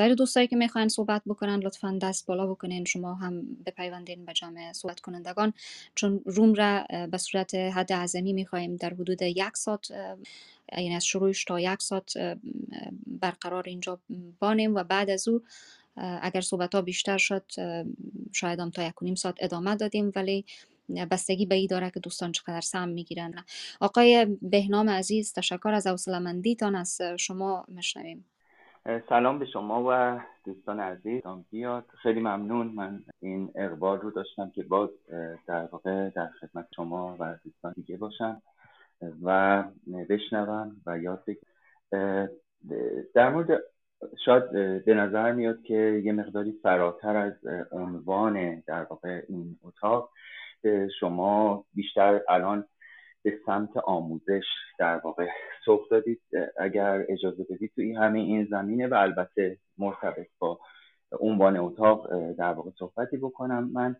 و سایر دوستایی که می‌خواین صحبت بکنن لطفا دست بالا بکنین. شما هم بپیوندین به جمع صحبت کنندگان. چون روم را به صورت حد اعظمی می‌خواهیم در حدود یک ساعت یعنی از شروعش تا یک ساعت برقرار اینجا بانیم و بعد از او اگر صحبت ها بیشتر شد شاید هم تا یک نیم ساعت ادامه دادیم. ولی بستگی به ای داره که دوستان چقدر سم می‌گیرن. آقای بهنام عزیز تشکر از حوصله‌مندیتان از شما مشنویم سلام به شما و دوستان عزیز. بیاد خیلی ممنون. من این اقبال رو داشتم که باز در واقع در خدمت شما و دوستان دیگه باشم و بشنوم و یاد در مورد شاید به نظر میاد که یه مقداری فراتر از عنوان در واقع این اتاق شما بیشتر الان به سمت آموزش در واقع سوق دادید. اگر اجازه بدید توی همه این زمینه و البته مرتبط با عنوان اتاق در واقع صحبتی بکنم. من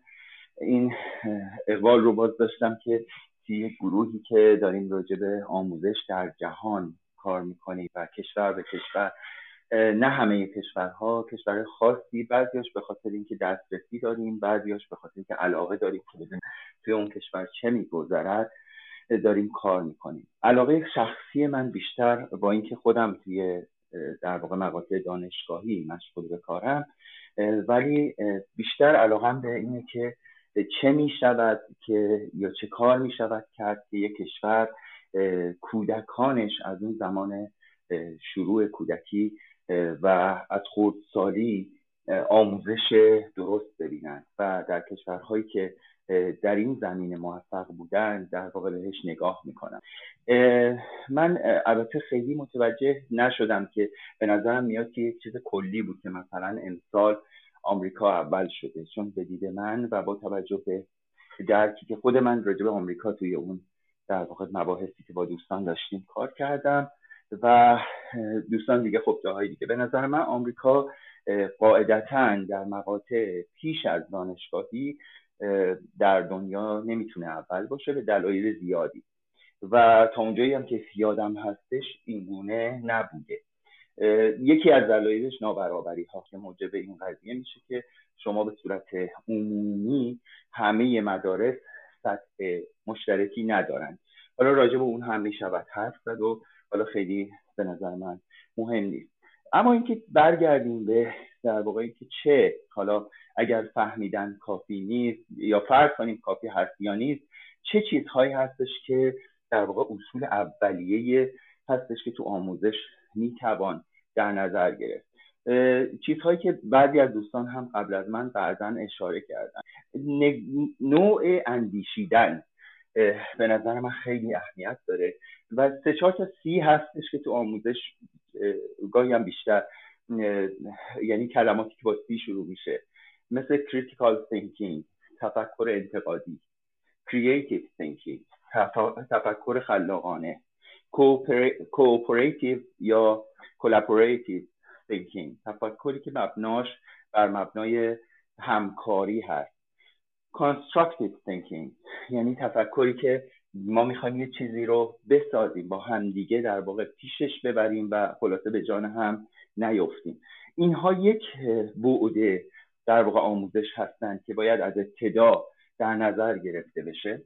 این اقبال رو باز داشتم که توی گروهی که داریم راجع به آموزش در جهان کار می‌کنیم و کشور به کشور نه همه کشورها کشور خاصی بعضیاش به خاطر اینکه دسترسی داریم بعضیاش به خاطر اینکه علاقه داریم که توی اون کشور چه میگذرد. داریم کار می‌کنیم. علاقه شخصی من بیشتر با اینکه خودم توی در واقع مقاطع دانشگاهی مشغول به کارم ولی بیشتر علاقم به اینه که چه می شود که یا چه کار می شود کرد که یک کشور کودکانش از اون زمان شروع کودکی و از خردسالی آموزش درست ببینند. و در کشورهایی که در این زمینه موفق بودن در واقع بهش نگاه می‌کنم. من البته خیلی متوجه نشدم که به نظرم میاد که یک چیز کلی بود که مثلا امسال آمریکا اول شده چون به دید من و با توجه به درکی که خود من راجع به آمریکا توی اون در واقع مباحثی که با دوستان داشتیم کار کردم و دوستان دیگه خب جاهای دیگه. به نظر من آمریکا قاعدتا در مقاطع پیش از دانشگاهی در دنیا نمی‌تونه اول باشه به دلایل زیادی. و تا اونجایی هم که یادم هستش اینگونه نبوده. یکی از دلایلش نابرابری ها که موجب این قضیه میشه که شما به صورت عمومی همه مدارس سطح مشترکی ندارن. حالا راجع به اون هم می‌شود حرف زد و حالا خیلی به نظر من مهم نیست. اما اینکه برگردیم به در واقع که چه حالا اگر فهمیدن کافی نیست یا فرض کنیم کافی هست یا نیست چه چیزهایی هستش که در واقع اصول اولیه هستش که تو آموزش می‌توان در نظر گرفت. چیزهایی که بعضی از دوستان هم قبل از من بعضا اشاره کردن. نوع اندیشیدن به نظر من خیلی اهمیت داره. و سه چهار تا سی هستش که تو آموزش گاهی هم بیشتر یعنی کلماتی که با سی شروع میشه. مثل critical thinking تفکر انتقادی. creative thinking تفکر خلاقانه. cooperative یا collaborative thinking. تفکری که مبناش بر مبنای همکاری هست. constructive thinking یعنی تفکری که ما می‌خوایم یه چیزی رو بسازیم با همدیگه در واقع پیشش ببریم و خلاصه به جان هم نیفتیم. اینها یک بعد در واقع آموزش هستند که باید از ابتدا در نظر گرفته بشه.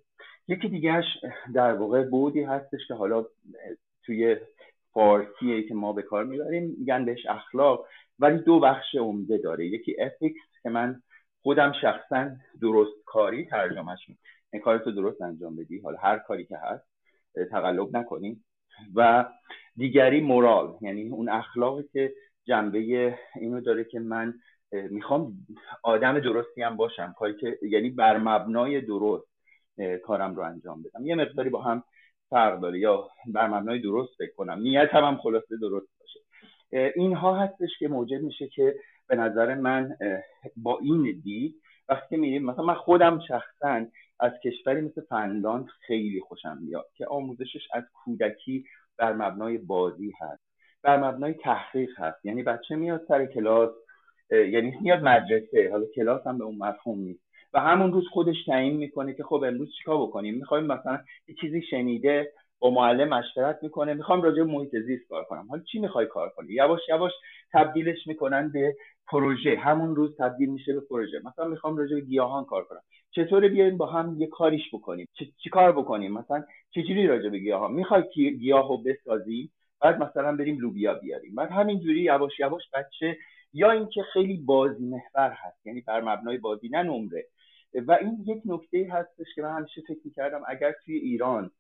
یکی دیگهش در واقع بودی هستش که حالا توی فارسیه که ما به کار می‌بریم میگن بهش اخلاق ولی دو بخش عمده داره. یکی افیکس که من خودم شخصا درست کاری ترجمهش این کارتو درست انجام بدی. حالا هر کاری که هست تقلب نکنی. و دیگری مورال یعنی اون اخلاقی که جنبه اینو داره که من می‌خوام آدم درستی هم باشم. کاری که یعنی بر مبنای درست کارم رو انجام بدم. یه مقداری با هم فرق داره. یا بر مبنای درست فکر کنم. نیت هم, هم خلاصه درست باشه. اینها هستش که موجب میشه که به نظر من با این دید وقتی که میریم مثلا من خودم شخصا از کشوری مثل فنلاند خیلی خوشم میاد که آموزشش از کودکی بر مبنای بازی هست بر مبنای تحقیق هست. یعنی بچه میاد سر کلاس یعنی میاد مدرسه حالا کلاس هم به اون مفهوم نیست. و همون روز خودش تعیین می‌کنه که خب امروز چیکار بکنیم؟ می‌خوایم مثلا یه چیزی شنیده با معلم مشورت می‌کنه می‌خوام راجع به محیط زیست کار کنم. حالا چی می‌خوای کار کنی؟ یواش یواش تبدیلش می‌کنن به پروژه. همون روز تبدیل میشه به پروژه. مثلا می‌خوام راجع به گیاهان کار کنم. چطوره بیایم با هم یه کاریش بکنیم؟ چی, کار بکنیم؟ مثلا چجوری راجع به گیاهان می‌خوای گیاهو بسازیم بعد مثلا بریم لوبیا بیاریم. بعد همینجوری یواش یواش بچه یا اینکه خیلی بازی محور هست یعنی بر مبنای بازی نه نمره. و این یک نکته هستش که من همیشه فکر می‌کردم اگر توی ایران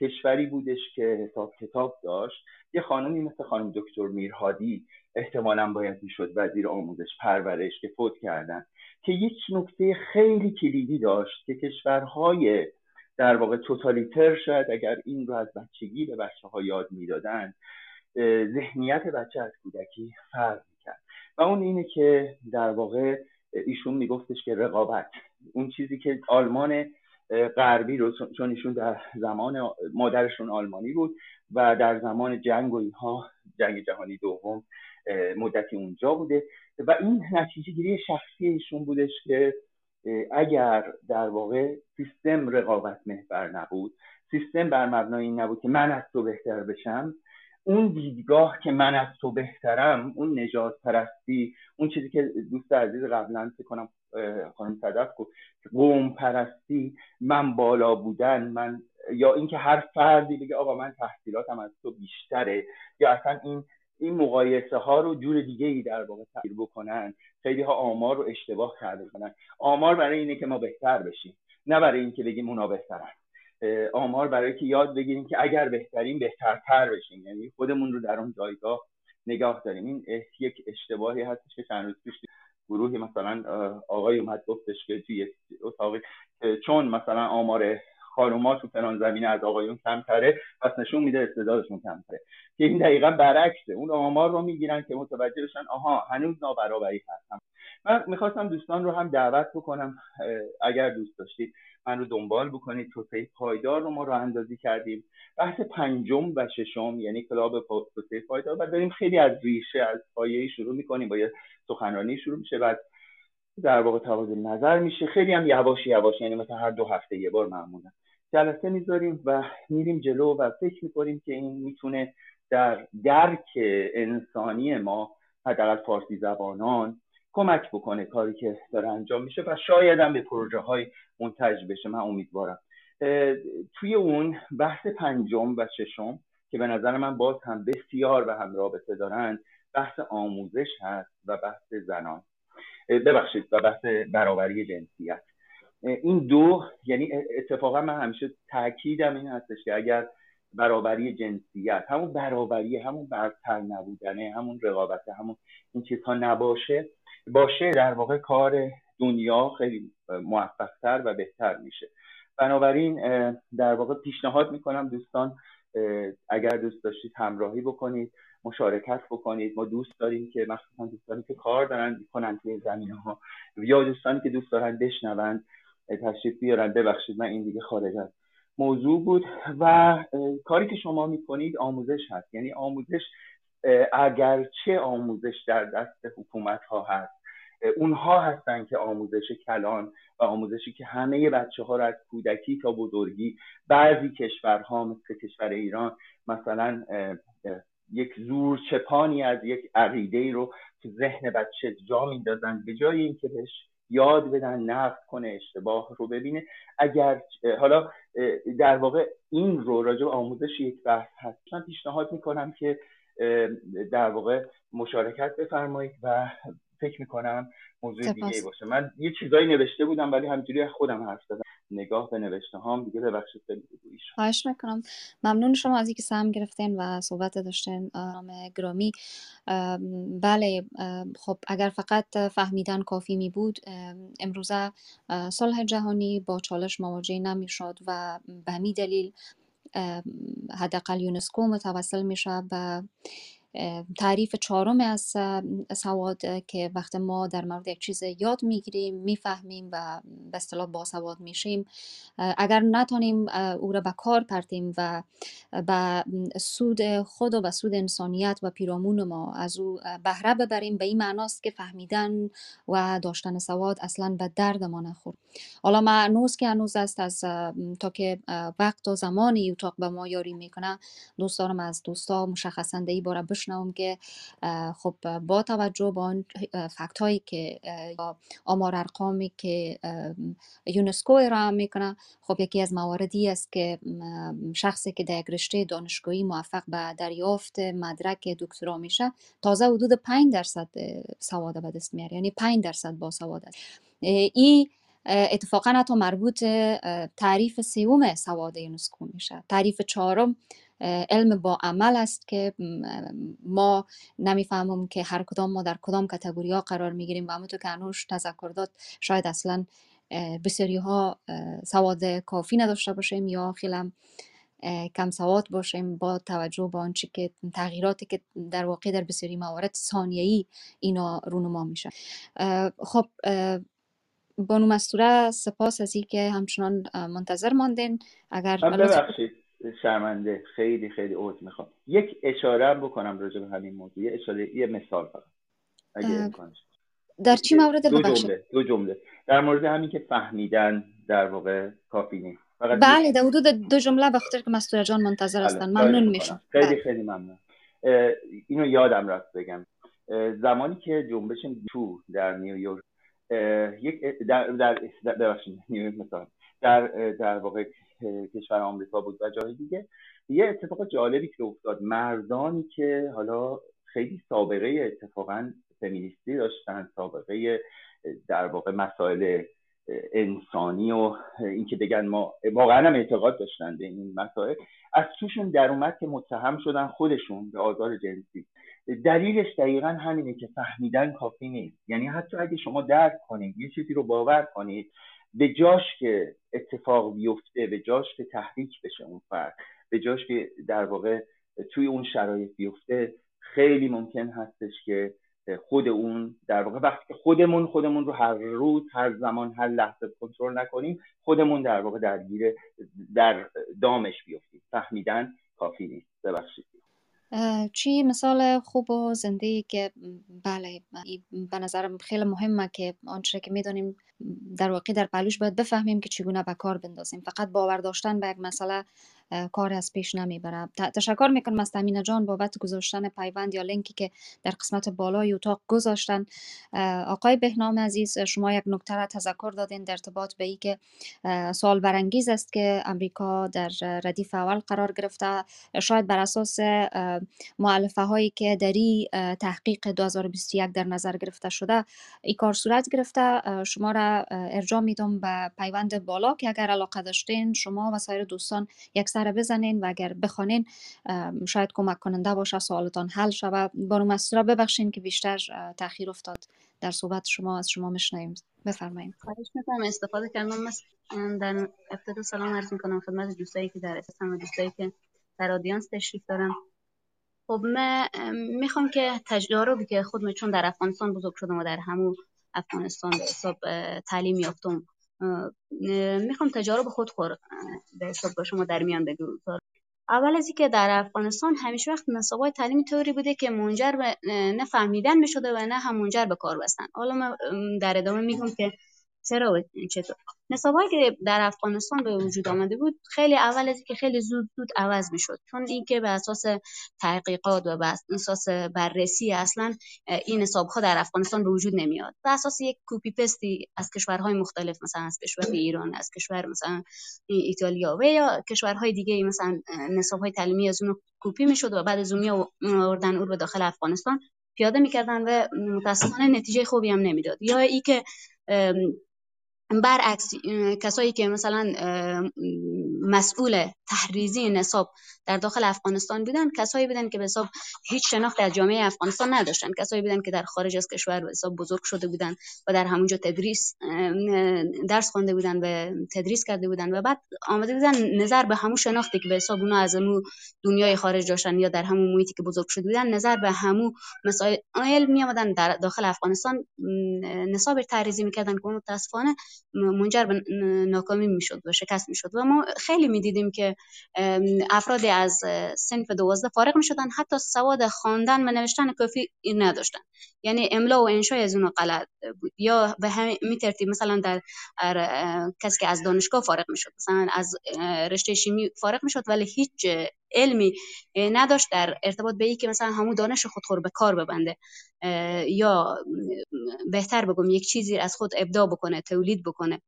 کشوری بودش که حساب کتاب داشت. یه خانمی مثل خانم دکتر میرهادی احتمالا باید می‌شد وزیر آموزش پرورش که فوت کردن که یک نکته خیلی کلیدی داشت که کشورهای در واقع توتالیتر شاید اگر این رو از بچگی به بچه ها یاد می‌دادن ذهنیت بچه از کودکی فرق می‌کرد. و اون اینه که در واقع ایشون میگفتش که رقابت اون چیزی که آلمان غربی رو چون ایشون در زمان مادرشون آلمانی بود و در زمان جنگ و اینها جنگ جهانی دوم مدتی اونجا بوده و این نتیجه گیری شخصی ایشون بودش که اگر در واقع سیستم رقابت محور نبود سیستم بر مبنای این نبود که من از تو بهتر بشم اون دیدگاه که من از تو بهترم اون نجات پرستی اون چیزی که دوست عزیز قبلا فکر کنم خانم صدف گفت قوم پرستی من بالا بودن من یا اینکه هر فردی بگه آقا من تحصیلاتم از تو بیشتره یا اصلا این این مقایسه ها رو جور دیگه ای در واقع تغییر بکنن خیلی ها آمار رو اشتباه کرده کنن آمار برای اینه که ما بهتر بشیم نه برای اینکه بگیم اونا بهترن. آمار برای که یاد بگیریم که اگر بهترین بهترتر بشیم. یعنی خودمون رو در اون جایگاه نگاه داریم. این یک اشتباهی هستش که چند روز پیش گروهی مثلا آقای اومد گفتش که توی اتاقی چون مثلا آمار خانوما تو فلان زمینه از آقایون کمتره پس نشون میده استعدادشون کمتره. که این دقیقا برعکسه. اون آمار رو می‌گیرن که متوجه بشن آها هنوز نابرابری هست من می‌خواستم دوستان رو هم دعوت بکنم اگر دوست داشتید. من رو دنبال بکنید. توسعه پایدار رو ما رو اندازی کردیم. بحث پنجم و ششم یعنی کلاب توسعه پایدار. و داریم خیلی از ریشه از پایه شروع می‌کنیم. با یه سخنرانی شروع میشه. بعد در واقع تبادل نظر میشه. خیلی هم یواش یواش یعنی مثلا هر دو هفته یه بار معمولا. جلسه می‌ذاریم و میریم جلو و فکر می‌کنیم که این می‌تونه در درک انسانی ما حداقل فارسی زبانان کمک بکنه کاری که داره انجام میشه و شاید هم به پروژه های منتج بشه. من امیدوارم. توی اون بحث پنجم و ششم که به نظر من باز هم بسیار به هم رابطه دارن بحث آموزش هست و بحث زنان. ببخشید و بحث برابری جنسیت. این دو یعنی اتفاقا من همیشه تاکیدم این هستش که اگر برابری جنسیت همون برابری همون برتر نبودنه همون رقابت همون این چیزها نباشه باشه در واقع کار دنیا خیلی موفقتر و بهتر میشه. بنابراین در واقع پیشنهاد می‌کنم دوستان اگر دوست داشتید همراهی بکنید مشارکت بکنید. ما دوست داریم که مخصوصا دوستانی که کار دارن می‌کنن توی زمینه ها یا دوستانی که دوست دارن بشنون تشریف بیارن. ببخشید من این دیگه خارج از موضوع بود و کاری که شما می‌کنید آموزش هست. یعنی آموزش اگرچه آموزش در دست حکومت ها هست اونها هستن که آموزش کلان و آموزشی که همه بچه ها را از کودکی تا بزرگی بعضی کشورها مثل کشور ایران مثلا یک زور چپانی از یک عقیده رو تو ذهن بچه جا میندازن. به جای اینکه بهش یاد بدن نقد کنه اشتباه رو ببینه. اگر حالا در واقع این رو راجع به آموزش یک بحث هست. من پیشنهاد می‌کنم که در واقع مشارکت بفرمایید و فکر می‌کنم موضوع دیگه باشه. من یه چیزایی نوشته بودم ولی همجوری خودم حرف زدم. نگاه به نوشته هام دیگه ببخشید خواهش می‌کنم. ممنون شما از اینکه سهم گرفتین و صحبت داشتین نام گرامی. بله خب اگر فقط فهمیدن کافی می بود امروزه صلح جهانی با چالش مواجه نمی‌شد و به همین دلیل حداقل یونسکو متوسل میشه به تعریف چهارم از سواد که وقت ما در مورد یک چیز یاد می‌گیریم می‌فهمیم و به اصطلاح باسواد میشیم. اگر نتونیم او را به کار پرتیم و به سود خود و به سود انسانیت و پیرامون ما از او بهره ببریم به این معناست که فهمیدن و داشتن سواد اصلا به درد ما نخور. حالا معنوس که هنوز است از تا که وقت و زمانی اتاق به ما یاری می‌کنه دوست دارم از دوستا مشخصا ای باره بشنوم که خب با توجه به آن فکت هایی که آمار ارقامی که یونسکو ارائه می‌کنه خب یکی از مواردی است که شخصی که در رشته دانشگاهی موفق به دریافت مدرک دکترا میشه تازه حدود 5 درصد سواد به دست میاره یعنی 5 درصد با سواد است. این اتفاقا حتی مربوط تعریف سوم سواد یونسکو میشه. تعریف چهارم علم با عمل است که ما نمی‌فهمم که هر کدام ما در کدام کتگوری ها قرار می‌گیریم و همونطور که انوش تذکر داد شاید اصلا بسیاری ها سواد کافی نداشته باشیم یا خیلی کم سواد باشیم با توجه به آنچه که تغییراتی که در واقع در بسیاری موارد ثانیه‌ای اینا رونما میشه. خب بانو مستوره سپاس از که همچنان منتظر ماندین. اگر شرمنده. خیلی خیلی عوض می‌خوام. یک اشاره بکنم راجع به همین موضوع. یه اشاره یه مثال فقط. اگه در چی مورد دو جمله دو جمله. در مورد همین که فهمیدن در واقع کافی نیست. بله در حدود دو جمله به خاطر که مستوره جان منتظر بله، هستن. ممنون میشم. خیلی بله. خیلی ممنون. اینو یادم رفت بگم. زمانی که جنبش تو در نیویورک یک در در ببخشید نیویورک مثلا. در در واقع کشور آمریکا بود و جای دیگه. یه اتفاق جالبی که افتاد مردانی که حالا خیلی سابقه اتفاقا فمینیستی داشتن سابقه در واقع مسائل انسانی و اینکه بگن ما واقعا هم اعتقاد داشتن به این مسائل از توشون در اومد که متهم شدن خودشون به آزار جنسی. دلیلش دقیقا همینه که فهمیدن کافی نیست. یعنی حتی اگه شما درک کنید یه چیزی رو باور کنید به جاش که اتفاق بیفته به جاش که تحریک بشه اون فرد به جاش که در واقع توی اون شرایط بیفته خیلی ممکن هستش که خود اون در واقع وقتی که خودمون خودمون رو هر روز هر زمان هر لحظه کنترل نکنیم خودمون در واقع درگیر در دامش بیفتیم. فهمیدن کافی نیست. ببخشید. چی مثال خوب و زنده که بله به نظرم خیلی مهمه که آنچه که می‌دونیم در واقع در پلوش باید بفهمیم که چگونه به کار بندازیم. فقط باور داشتن به یک مسئله کار از پیش نمی‌بره تشکر می‌کنم از تامین جان بابت گذاشتن پیوند یا لینکی که در قسمت بالای اتاق گذاشتن. آقای بهنام عزیز شما یک نکته را تذکر دادین در ارتباط به ای که سوال برانگیز است که امریکا در ردیف اول قرار گرفته. شاید بر اساس معلفه هایی که دری تحقیق 2021 در نظر گرفته شده ای کار صورت گرفته. شما را ارجاع میدم به پیوند بالا که اگر علاقه داشتین شما و سایر دوستان یک سر بزنین و اگر بخوانین شاید کمک کننده باشه سوالتان حل شود بانو مسئولا ببخشین که بیشتر تاخیر افتاد در صحبت شما از شما میشنویم. بفرمایید خواهش می‌کنم. استفاده کردم در ابتدا سلام عرض می‌کنم خدمت دوستایی که در هستن و دوستایی که در آدینس تشریف دارم خب من می‌خوام که تجاربی که خودم چون در افغانستان بزرگ شدم و در همون افغانستان حساب تعلیم یافتم می‌خوام تجارب خود خور به حساب با شما در میان بگم اول از که در افغانستان همیشه وقت نصابای تعلیمی طوری بوده که منجر به نه فهمیدن بشده و نه هم منجر به کار بستن. حالا من در ادامه میگم که چرا چطور؟ نصابایی که در افغانستان به وجود آمده بود خیلی اول از که خیلی زود زود عوض می‌شد. چون اینکه به اساس تحقیقات و به اساس بررسی اصلا این نصاب ها در افغانستان به وجود نمیاد. به اساس یک کوپی پستی از کشورهای مختلف مثلا از کشور ایران از کشور مثلا ایتالیا و یا کشورهای دیگه مثلا نصاب های تعلیمی از اون کپی می‌شد و بعد از اون آوردن اون به داخل افغانستان. پیاده می‌کردن و متاسفانه نتیجه خوبی هم نمی‌داد. یا ای که برعکس کسایی که مثلا مسئول تحریزی نصاب در داخل افغانستان بودن کسایی بودن که به حساب هیچ شناخت از جامعه افغانستان نداشتن. کسایی بودن که در خارج از کشور به حساب بزرگ شده بودن و در همونجا تدریس درس خوانده بودن و تدریس کرده بودن و بعد آمده بودن نظر به همون شناختی که به حساب اونا از همون دنیای خارج داشتن یا در همون محیطی که بزرگ شده بودن نظر به همون مسائل می آمدن در داخل افغانستان نصاب تحریزی می‌کردن که متاسفانه منجر به ناکامی می‌شد و شکست می‌شد. و ما خیلی می‌دیدیم که افراد از صنف دوازده فارغ می‌شدن. حتی سواد خواندن و نوشتن کافی نداشتن. یعنی املا و انشای از اون غلط بود. یا به همین ترتیب مثلا در کسی که از دانشگاه فارغ می‌شد مثلا از رشته شیمی فارغ می‌شد ولی هیچ علمی نداشت در ارتباط به که مثلا همون دانش خود خور به کار ببنده یا بهتر بگم یک چیزی از خود ابداع بکنه تولید بکنه.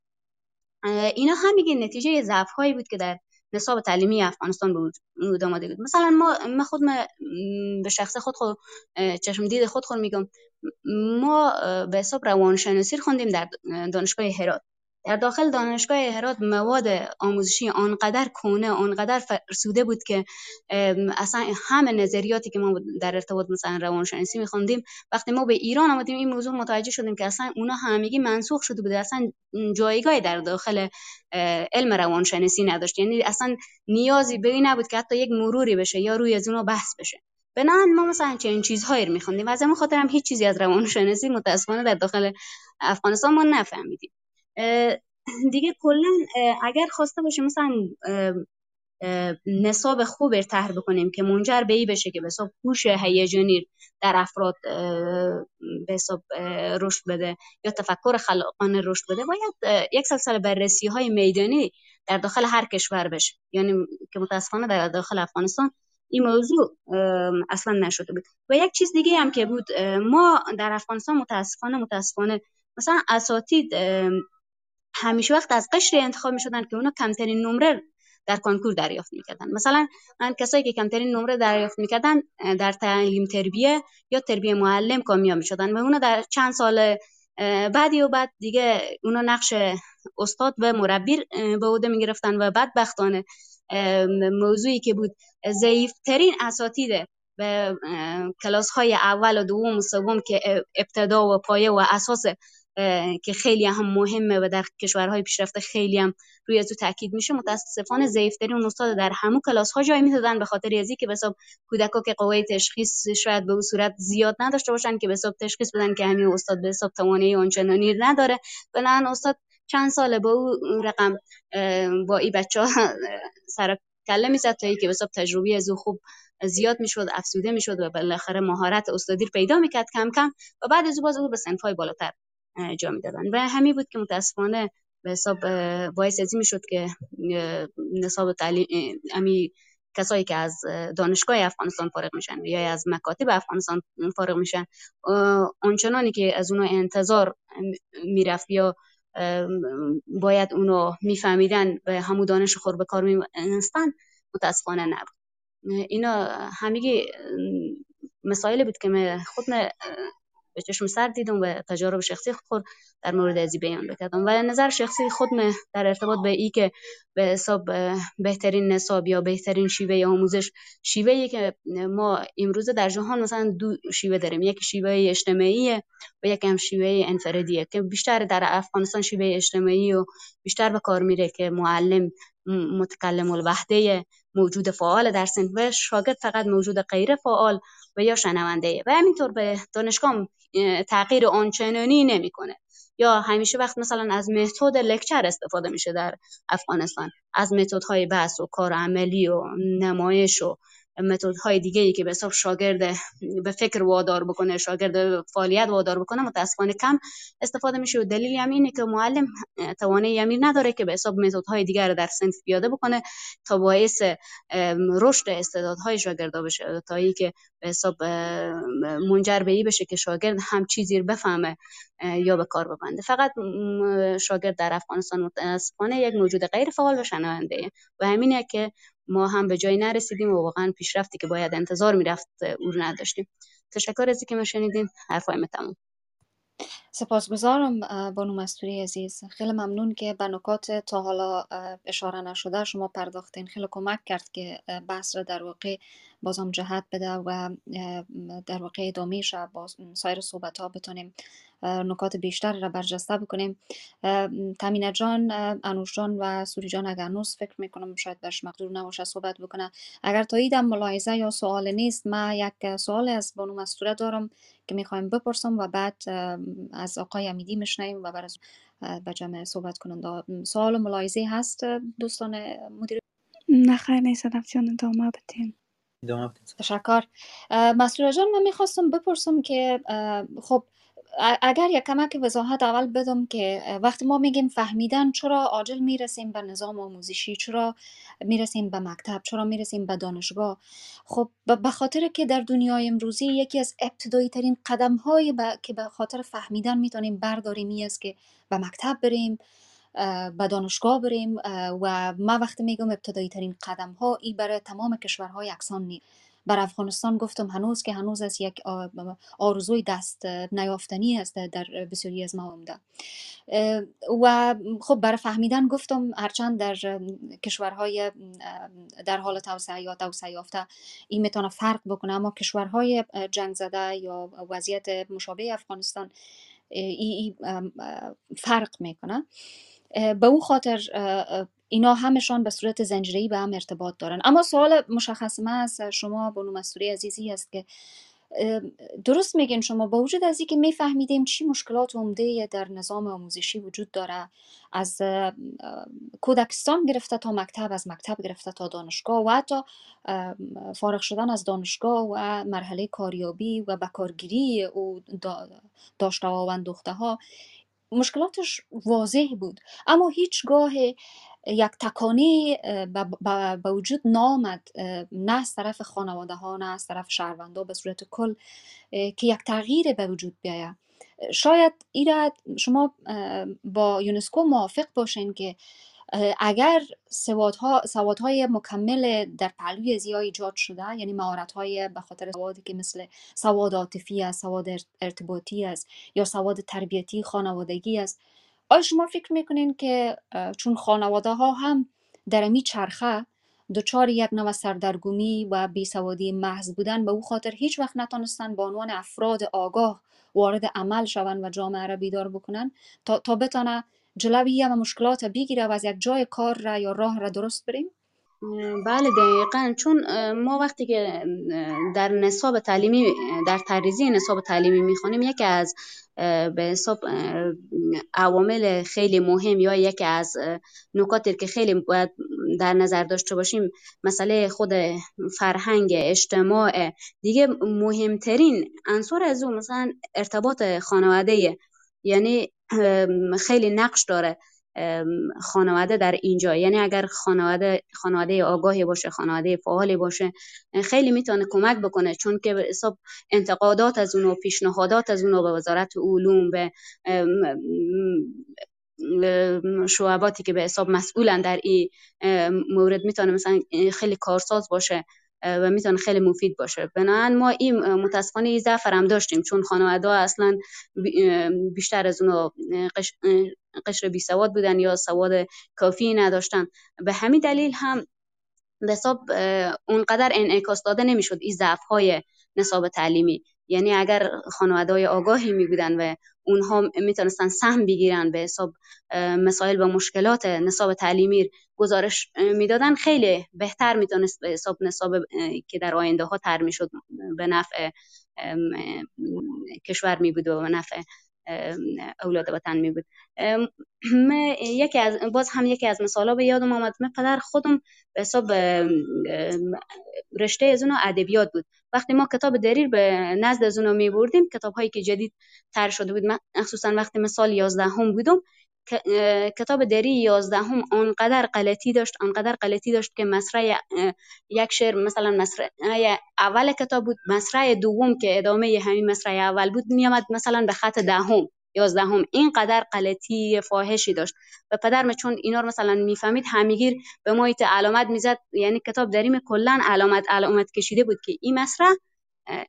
اینا هم میگه نتیجه ضعف هایی بود که در نصاب تعلیمی افغانستان به وجود آمده بود. مثلا ما من خود به شخص خود خود چشم دید خود خود میگم ما به حساب روانشناسی خوندیم در دانشگاه هرات. در داخل دانشگاه هرات مواد آموزشی آنقدر کونه آنقدر فرسوده بود که اصلا همه نظریاتی که ما در ارتباط مثلا روانشناسی میخوندیم وقتی ما به ایران آمدیم این موضوع متوجه شدیم که اصلا اونا همگی منسوخ شده بوده. اصلا جایگاهی در داخل علم روانشناسی نداشت. یعنی اصلا نیازی به این نبود که حتی یک مروری بشه یا روی از اونا بحث بشه. بنابراین ما مثلا چنین چیزهایی رو میخوندیم. و از همون خاطر هم هیچ چیزی از روانشناسی متاسفانه در داخل افغانستان ما نفهمیدیم. دیگه کلا اگر خواسته باشیم مثلا نصاب خوب طرح بکنیم که منجر به ای بشه که به حساب هوش هیجانی در افراد به حساب رشد بده یا تفکر خلاقانه رشد بده باید یک سلسله بررسی های میدانی در داخل هر کشور بشه. یعنی که متاسفانه در داخل افغانستان این موضوع اصلا نشده بود. و یک چیز دیگه هم که بود ما در افغانستان متاسفانه متاسفانه مثلا اساتید همیشه وقت از قشر انتخاب می شدن که اونا کمترین نمره در کنکور دریافت می‌کردن. مثلا کسایی که کمترین نمره دریافت می‌کردن در تعلیم تربیه یا تربیه معلم کامیاب می‌شدن و اونا در چند سال بعدی و بعد دیگه اونا نقش استاد و مربی به عهده می‌گرفتن و بعد بختانه موضوعی که بود ضعیفترین اساتید به کلاس های اول و دوم و سوم که ابتدا و پایه و اساس که خیلی هم مهمه و در کشورهای پیشرفته خیلی هم روی از تاکید میشه. متاسفانه ضعیفترین استاد در همون کلاس ها جای می‌دادن به خاطر ازی که به حساب کودکا که قوای تشخیص شاید به صورت زیاد نداشته باشن که به حساب تشخیص بدن که همین استاد به حساب توانایی آنچنانی نداره. بنابراین استاد چند ساله با اون رقم با این بچه ها سر کله می‌زد تا که به حساب تجربی از خوب زیاد می‌شد افسوده می‌شد و بالاخره مهارت استادی پیدا می‌کرد کم کم و بعد از باز او به سنفای بالاتر جا می‌دادن. و همین بود که متاسفانه به حساب باعث ازی می‌شد که نصاب تعلیم امی کسایی که از دانشگاه افغانستان فارغ میشن یا از مکاتب افغانستان فارغ میشن آنچنانی که از اونو انتظار می‌رفت یا باید اونو میفهمیدن به همو دانش خور به کار میستن متاسفانه نبود. اینا همگی مسائلی بود که خود به چشم سر دیدم و تجارب شخصی خود در مورد ازی بیان بکردم. و نظر شخصی خود در ارتباط به ای که به حساب بهترین نصاب یا بهترین شیوه آموزش شیوه ای که ما امروزه در جهان مثلا دو شیوه داریم. یک شیوه اجتماعی و یک هم شیوه انفرادیه که بیشتر در افغانستان شیوه اجتماعی و بیشتر به کار میره که معلم متکلم الوحده موجود فعال در سنف و شاگرد فقط موجود غیر فعال یا شنونده. و همینطور به دانشگاه تغییر آنچنانی نمی‌کنه. یا همیشه وقت مثلا از متد لکچر استفاده میشه در افغانستان. از متد های بحث و کار عملی و نمایش و های دیگه ای که به حساب شاگرد به فکر وادار بکنه شاگرد فعالیت وادار بکنه متاسفانه کم استفاده میشه. و دلیلی هم اینه که معلم توانه یمی نداره که به حساب های دیگر رو در صنف پیاده بکنه تا باعث رشد استعدادهای شاگرد بشه. تا ای که به حساب منجر به ای بشه که شاگرد هم چیزی رو بفهمه یا به کار ببنده. فقط شاگرد در افغانستان متاسفانه یک موجود غیر فعال و شنونده. و همینه که ما هم به جایی نرسیدیم و واقعا پیشرفتی که باید انتظار می‌رفت او رو نداشتیم. تشکر از که ما شنیدیم حرفای تموم. سپاسگزارم بانو مستوری عزیز. خیلی ممنون که به نکات تا حالا اشاره نشده شما پرداختین. خیلی کمک کرد که بحث را در واقع بازم جهت بده و در واقع ادامه با سایر صحبت ها بتونیم نکات بیشتر را برجسته بکنیم. تامینه جان انوش جان و سوری جان اگر نوز فکر می‌کنم شاید برش مقدور نباشه صحبت بکنه. اگر تا ایدم ملاحظه یا سوال نیست ما یک سوال از بانو مستوره دارم که می‌خوایم بپرسم و بعد از آقای امیدی میشنیم و بعد به جمع صحبت کنند. سوال و ملاحظه هست دوستان مدیر؟ نه خیر نیست جان ادامه بتین تشکر. مسئول جان من می‌خواستم بپرسم که خب اگر یک کمک وضاحت اول بدم که وقتی ما میگیم فهمیدن چرا عاجل می‌رسیم به نظام آموزشی چرا می‌رسیم به مکتب چرا می‌رسیم به دانشگاه؟ خب به خاطر که در دنیای امروزی یکی از ابتدایی ترین قدم های که به خاطر فهمیدن می‌تونیم برداریم است که به مکتب بریم به دانشگاه بریم و ما وقتی میگم ابتدایی ترین قدم ها ای برای تمام کشورهای یکسان نیست. بر افغانستان گفتم هنوز که هنوز از یک آرزوی دست نیافتنی است در بسیاری از مواردع و خب برای فهمیدن گفتم هرچند در کشورهای در حال توسعه یا توسعه یافته این می‌تونه فرق بکنه اما کشورهای جنگ زده یا وضعیت مشابه افغانستان ای فرق می‌کنه. به او خاطر اینا همشان به صورت زنجیره‌ای به هم ارتباط دارن. اما سوال مشخص من از شما بانو مستوری عزیزی است که درست میگین شما با وجود از اینکه میفهمیدیم چی مشکلات عمده در نظام آموزشی وجود داره از کودکستان گرفته تا مکتب از مکتب گرفته تا دانشگاه و حتی فارغ شدن از دانشگاه و مرحله کاریابی و بکارگیری او داشته و اندوخته ها مشکلاتش واضح بود. اما هیچگاه یک تکانی به وجود نامد نه از طرف خانواده ها نه از طرف شهروندا به صورت کل که یک تغییر به وجود بیاید شاید ایراد شما با یونسکو موافق باشین که اگر سوادها سوادهای مکمل در پهلوی زیاد ایجاد شده یعنی مهارت‌های به خاطر سوادی که مثل سواد عاطفی است سواد ارتباطی است یا سواد تربیتی خانوادگی است آیا شما فکر می‌کنین که چون خانواده ها هم در امی چرخه دچار یک نوع سردرگمی و بیسوادی محض بودن به او خاطر هیچ وقت نتانستن به عنوان افراد آگاه وارد عمل شوند و جامعه را بیدار بکنن تا, تا بتانه جلوی و مشکلات بگیره و از یک جای کار را یا راه را درست بریم؟ بله دقیقا. چون ما وقتی که در نصاب تعلیمی در تریزی نصاب تعلیمی می‌خوانیم یکی از به حساب عوامل خیلی مهم یا یکی از نکاتی که خیلی باید در نظر داشته باشیم مسئله خود فرهنگ اجتماع. دیگه مهمترین عنصر از اون مثلا ارتباط خانواده یعنی خیلی نقش داره. خانواده در اینجا. یعنی اگر خانواده خانواده آگاهی باشه خانواده فعالی باشه خیلی می‌تونه کمک بکنه. چون که حساب انتقادات از اونو پیشنهادات از اونو به وزارت علوم به شعباتی که به حساب مسئولن در این مورد می‌تونه مثلا خیلی کارساز باشه و می‌تونه خیلی مفید باشه. بنابراین ما این متاسفانه این ضعف هم داشتیم. چون خانواده اصلا بیشتر از اونو قشر بی سواد بودن یا سواد کافی نداشتن. به همین دلیل هم حساب اونقدر انعکاس داده نمی‌شد این ضعف های نصاب تعلیمی. یعنی اگر خانواده آگاهی می بودن و اونها می‌تونستن سهم بگیرن به حساب مسائل و مشکلات نصاب تعلیمی گزارش می‌دادن خیلی بهتر می‌تونست به حساب نصاب که در آینده ها تر می‌شد به نفع کشور می بود و به نفع اولاد وطن می بود یکی از باز هم یکی از مثالا به یادم آمد من پدر خودم به حساب رشته از اونو ادبیات بود. وقتی ما کتاب دریر به نزد از اونو می بردیم کتاب هایی که جدید تر شده بود مخصوصا وقتی مثال 11 هم بودم کتاب دری یازدهم آنقدر غلطی داشت آنقدر غلطی داشت که مصرع یک شعر مثلا مصرع اول کتاب بود مصرع دوم که ادامه همین مصرع اول بود میامد مثلا به خط دهم یازدهم. اینقدر غلطی فاحشی داشت. و پدرم چون اینا رو مثلا می‌فهمید همیگیر به ما علامت می‌زد. یعنی کتاب دریم کلا علامت علامت کشیده بود که این مصرع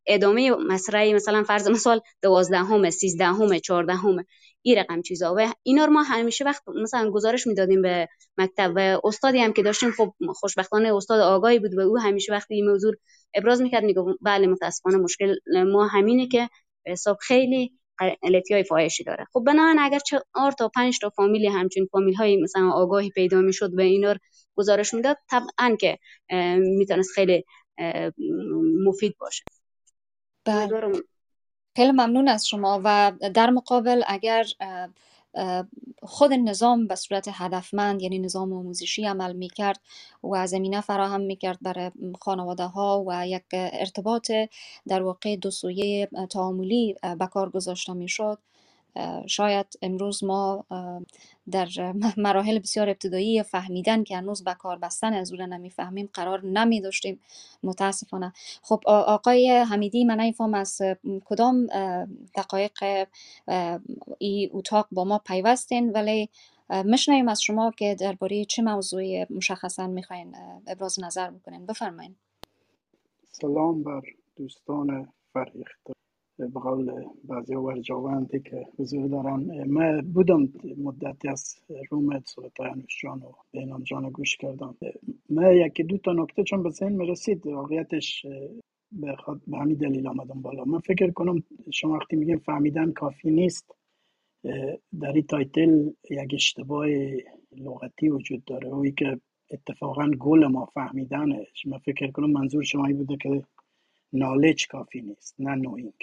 ادامه مسرع مثلا فرض مثال دوازدهم سیزدهم چهاردهم این رقم چیزا. و اینا رو ما همیشه وقت مثلا گزارش می‌دادیم به مکتب و استادی هم که داشتیم. خب خوشبختانه استاد آگاهی بود و او همیشه وقتی این موضوع ابراز می‌کرد میگه بله متاسفانه مشکل ما همینه که حساب خیلی علتی های فاحشی داره. خب بنابراین اگر چهار تا پنج تا فامیلی همچین فامیل های مثلا آگاهی پیدا می‌شد و اینا گزارش می‌داد طبعا که می‌تونست خیلی مفید باشه. بله. خیلی ممنون از شما و در مقابل اگر خود نظام به صورت هدفمند یعنی نظام آموزشی عمل می کرد و زمینه فراهم می کرد برای خانواده ها و یک ارتباط در واقع دو سویه تعاملی به کار گذاشته می شد شاید امروز ما در مراحل بسیار ابتدایی فهمیدن که هنوز به کار بستن از نمی نمی‌فهمیم قرار نمی داشتیم. متاسفانه. خب آقای حمیدی من نمیفهم از کدام دقایق ای اتاق با ما پیوستین ولی مشنویم از شما که درباره چه موضوعی مشخصا می‌خواین ابراز نظر بکنین. بفرمایید سلام بر دوستان فریخته به قول بعضی ورجاوندی که حضور دارن. من بودم مدتی از room صحبت جان و بینان جان گوش کردم. من یکی دو تا نکته چون به ذهن رسید واقعیتش به, همین دلیل آمدم بالا. من فکر کنم شما وقتی میگیم فهمیدن کافی نیست در این title یک اشتباه لغتی وجود داره. اوی که اتفاقا گل ما فهمیدنه من فکر کنم منظور شما بوده که knowledge کافی نیست نه knowing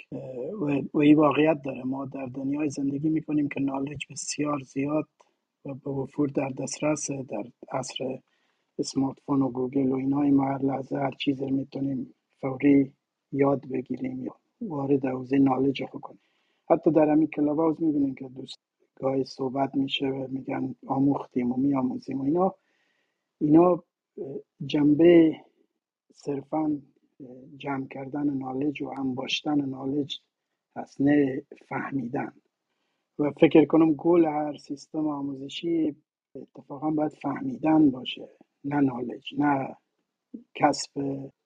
و این واقعیت داره. ما در دنیای زندگی می‌کنیم که knowledge بسیار زیاد و به وفور در دسترس در عصر smart phone و گوگل و اینای ما هر لحظه هر چیز می‌تونیم فوری یاد بگیریم یا وارد حوزه knowledge خود کنیم. حتی در همین club می‌بینیم که دوست گاهی صحبت میشه و میگن آموختیم و میآموزیم و اینا. اینا جنبه صرفا جمع کردن نالج و انباشتن نالج هست نه فهمیدن. و فکر کنم گل هر سیستم آموزشی اتفاقا باید فهمیدن باشه نه نالج نه کسب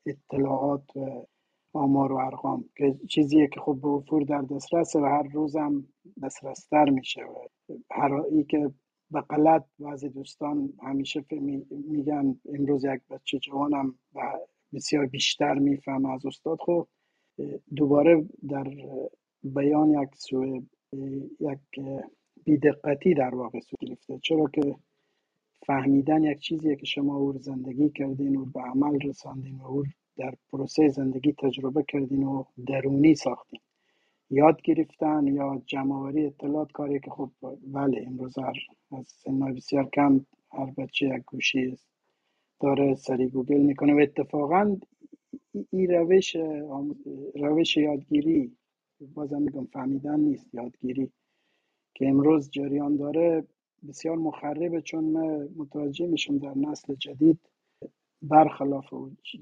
اطلاعات و آمار و ارقام. که چیزیه که خب به وفور در دسترسه و هر روزم دسترستر میشه و هر ای که به غلط بعضی دوستان همیشه میگن امروز یک بچه جوانم و بسیار بیشتر می‌فهمه از استاد. خب دوباره در بیان یک سوء یک بیدقتی در واقع سو گرفته. چرا که فهمیدن یک چیزیه که شما او زندگی کردین و به عمل رساندین و او در پروسه زندگی تجربه کردین و درونی ساختین. یاد گرفتن یا جمعوری اطلاعات کاری که خب بله امروز هر از سنهای بسیار کم هر بچه یک گوشی است. داره سری گوگل می‌کنه و اتفاقا این روش روش یادگیری بازم میگم فهمیدن نیست یادگیری که امروز جریان داره. بسیار مخربه چون من متوجه میشم در نسل جدید برخلاف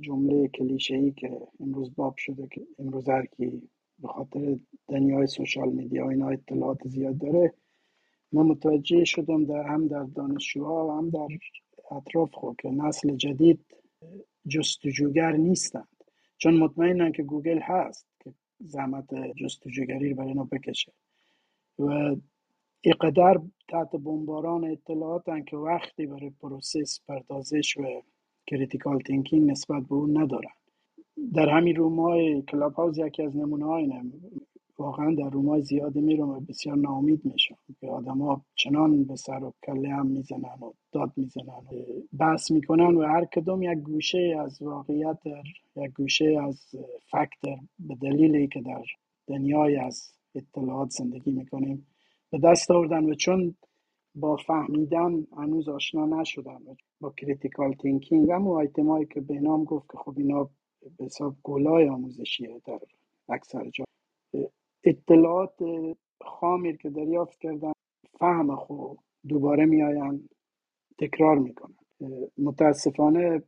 جمله کلیشه ای که امروز باب شده که امروز هر کی به خاطر دنیای social media اینا اطلاعات زیاد داره من متوجه شدم در هم در دانشجوها و هم در اطراف خود که نسل جدید جستجوگر نیستند. چون مطمئنن که گوگل هست که زحمت جستجوگری رو برای اینا بکشه. و اینقدر تحت بمباران اطلاعاتن که وقتی برای process پردازش و critical thinking نسبت به اون ندارن. در همین رومای کلاب هاوز یکی از نمونه های واقعا در رومای زیادی میرم و بسیار ناامید میشم که ها چنان به سر و کله هم می‌زنن و داد می‌زنن و بحث می‌کنن و هر کدوم یک گوشه از واقعیت در یک گوشه از فکتر به دلیلی که در دنیای از اطلاعات زندگی می‌کنیم به دست آوردن و چون با فهمیدن هنوز آشنا نشدن با کریتیکال تینکینگ هم و هایی که به نام گفت که خب اینا به حساب گلای آموزشیه در اکثر جا اطلاعات خامیر که دریافت کردن فهم خو دوباره میآیند تکرار می‌کنن متاسفانه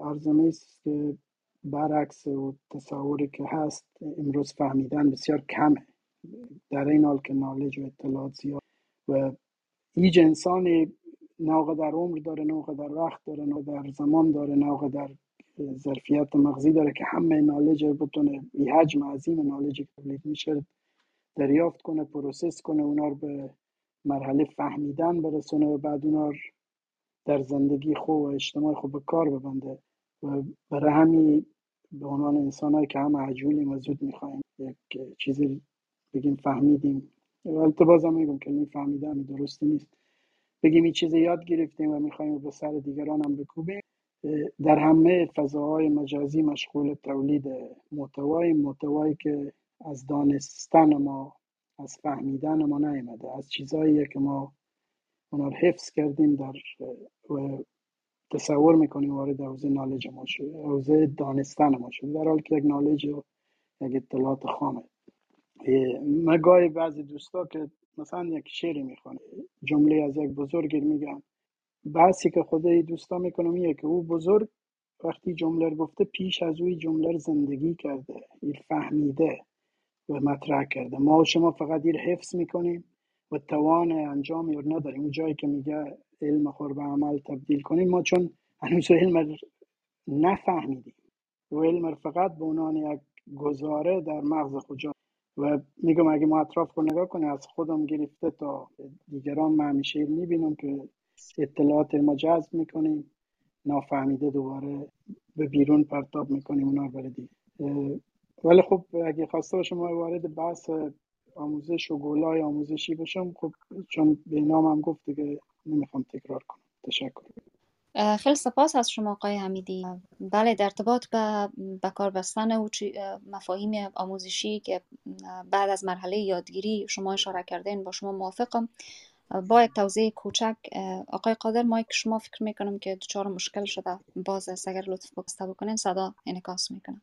ارزمه است که برعکس و تصوری که هست امروز فهمیدن بسیار کمه. در این حال که نالج و اطلاعات زیاد و هیچ انسانی ناقه در عمر داره ناقه در وقت داره ناقه در زمان داره ناقه در ظرفیت مغزی داره که همه نالج رو بتونه این حجم عظیم نالجی که تولید میشه دریافت کنه پروسس کنه اونا رو به مرحله فهمیدن برسونه و بعد اونا در زندگی خوب و اجتماع خوب به کار ببنده. و برای همین به عنوان انسان که همه عجولیم و زود می‌خوایم یک چیزی بگیم فهمیدیم. البته بازم میگم که فهمیدن درستی نیست. بگیم این چیزی یاد گرفتیم و می‌خوایم به سر دیگران هم بکوبیم. در همه فضاهای مجازی مشغول تولید محتوای محتوایی که از دانستن ما از فهمیدن ما نیامده از چیزهایی که ما اونا حفظ کردیم در تصور می‌کنیم وارد حوزه نالج ما شده حوزه دانستن ما شده در حالی که یک نالج و یک اطلاعات خامه. من گاهی بعضی دوستا که مثلا یک شعری می‌خوانه جمله از یک بزرگی میگم بحثی که خود دوستا می‌کنم که او بزرگ وقتی جمله گفته پیش از اوی جمله زندگی کرده این فهمیده و مطرح کرده. ما و شما فقط این حفظ می‌کنیم و توان انجام رو نداریم. اون جایی که میگه علم خور به عمل تبدیل کنیم ما چون هنوز علم نفهمیدیم. و علم فقط به عنوان یک گزاره در مغز خود و میگم اگه ما اطراف رو نگاه کنیم از خودم گرفته تا دیگران من همیشه می‌بینم که اطلاعات ما جذب می‌کنیم. نافهمیده دوباره به بیرون پرتاب می‌کنیم اونا برای ولی خب اگه خواسته باشم وارد بحث آموزش و گولای آموزشی بشم خب چون به نام هم گفته که نمی‌خوام تکرار کنم. تشکر. خیلی سپاس از شما آقای حمیدی. بله در ارتباط به بکار بستن و مفاهیم آموزشی که بعد از مرحله یادگیری شما اشاره کردین با شما موافقم. با یک توضیح کوچک آقای قادر ما شما فکر می‌کنم که دچار مشکل شده. باز اگر لطف بکسته بکنین صدا انکاس می‌کنم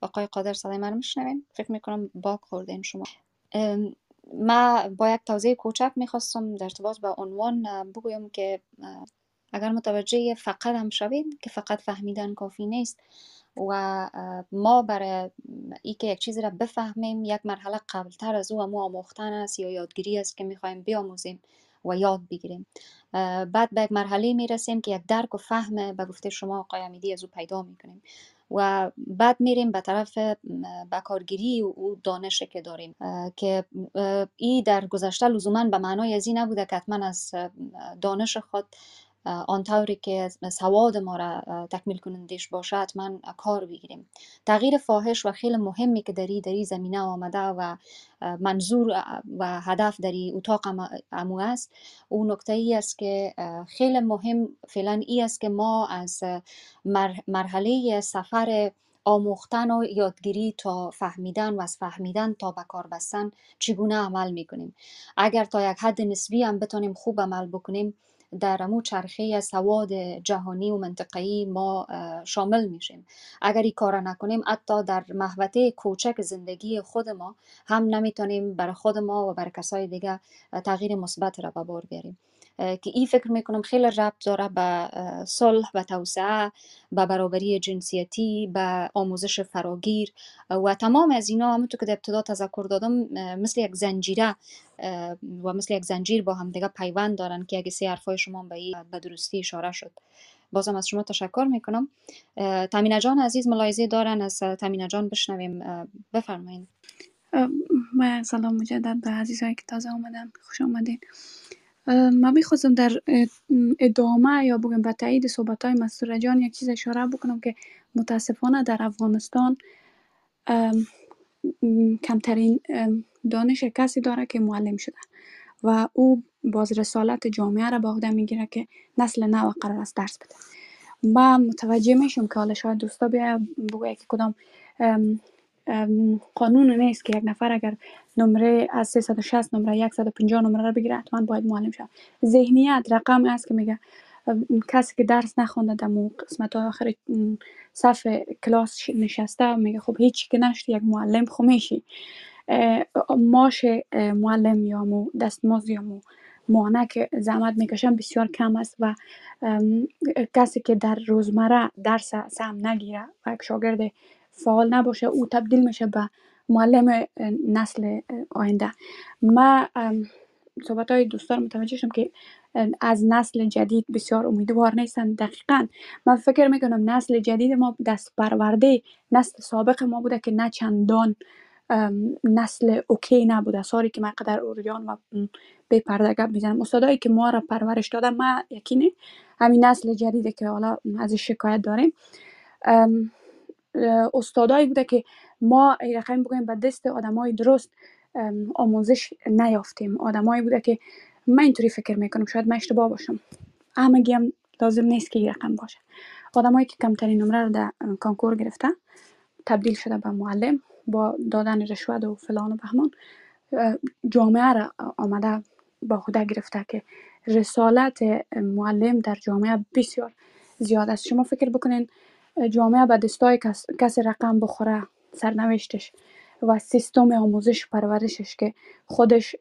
آقای قادر صدای من میشنوین؟ فکر می‌کنم باگ خوردین شما. ما با یک توضیح کوچک می‌خواستم در ارتباط با عنوان بگویم که اگر متوجه فقط هم شوید که فقط فهمیدن کافی نیست. و ما برای ای که یک چیزی را بفهمیم یک مرحله قبلتر از او مو آموختن است یا یادگیری است که می‌خوایم بیاموزیم و یاد بگیریم. بعد به یک مرحله می‌رسیم که یک درک و فهم به گفته شما آقای امیدی از او پیدا می‌کنیم. و بعد میریم به طرف بکارگیری و دانش که داریم. که ای در گذشته لزوما به معنای از این نبوده که حتما از دانش خود آنطوری که سواد ما را تکمیل کنندش باشه حتما کار بگیریم تغییر فاحش و خیلی مهمی که دری دری زمینه آمده و منظور و هدف دری اتاق امو است او نکته ای است که خیلی مهم فعلا ای است که ما از مرحله سفر آموختن و یادگیری تا فهمیدن و از فهمیدن تا به کار بستن چگونه عمل می‌کنیم؟ اگر تا یک حد نسبی هم بتونیم خوب عمل بکنیم در امو چرخه سواد جهانی و منطقه‌ای ما شامل میشیم. اگر این کار نکنیم حتی در محوطه کوچک زندگی خود ما هم نمی‌تونیم برای خود ما و برای کسای دیگه تغییر مثبت را به بار بیاریم. که این فکر می‌کنم. خیلی ربط داره به صلح و توسعه به برابری جنسیتی به آموزش فراگیر. و تمام از اینا همونطور که در ابتدا تذکر دادم مثل یک زنجیره و مثل یک زنجیر با هم دیگه پیوند دارن که اگه سه حرفای شما به این به درستی اشاره شد. بازم از شما تشکر می‌کنم. تامینه جان عزیز ملاحظه دارن از تامینه جان بشنویم. بفرمایید من سلام مجدد به عزیزایی که تازه آمدن خوش آمدین. من می‌خواستم در ادامه یا بگم به تایید صحبت های مسئول جان یک چیز اشاره بکنم که متاسفانه در افغانستان کمترین دانش کسی داره که معلم شده و او باز رسالت جامعه را به عهده می‌گیره که نسل نو قرار است درس بده. ما متوجه میشم که حالا شاید دوستا بیا بگوید که کدام قانون نیست که یک نفر اگر نمره از 360 نمره 150 نمره رو بگیره حتما باید معلم شد ذهنیت رقم است که میگه. کسی که درس نخونده در قسمت آخر صف کلاس نشسته میگه خب هیچی که نشتی یک معلم خو میشی. ماش معلم یا مو دستمزد یا مو مانع که زحمت می‌کشن بسیار کم است و کسی که در روزمره درس سهم نگیره و یک شاگرد فعال نباشه او تبدیل میشه به معلم نسل آینده. ما صحبت های دوستان متوجه شدم که از نسل جدید بسیار امیدوار نیستن. دقیقا من فکر می‌کنم نسل جدید ما دست پرورده نسل سابق ما بوده که نه چندان نسل اوکی نبوده. ساری که من قدر اوریان و به پرده گپ می‌زنم. استادایی که ما را پرورش دادن ما یقینه همین نسل جدیده که حالا از شکایت داریم. استادایی بوده که ما رقم بگویم به دست آدمای درست آموزش نیافتیم. آدمایی بوده که من اینطوری فکر می‌کنم شاید من اشتباه باشم. همگی هم لازم نیست که رقم باشه. آدمایی که کمترین نمره رو در کانکور گرفته تبدیل شده به معلم با دادن رشوت و فلان و بهمان جامعه را آمده با خود گرفته که رسالت معلم در جامعه بسیار زیاد است. شما فکر بکنین جامعه به دستای کس, کس رقم بخوره سرنوشتش و سیستم آموزش پرورشش که خودش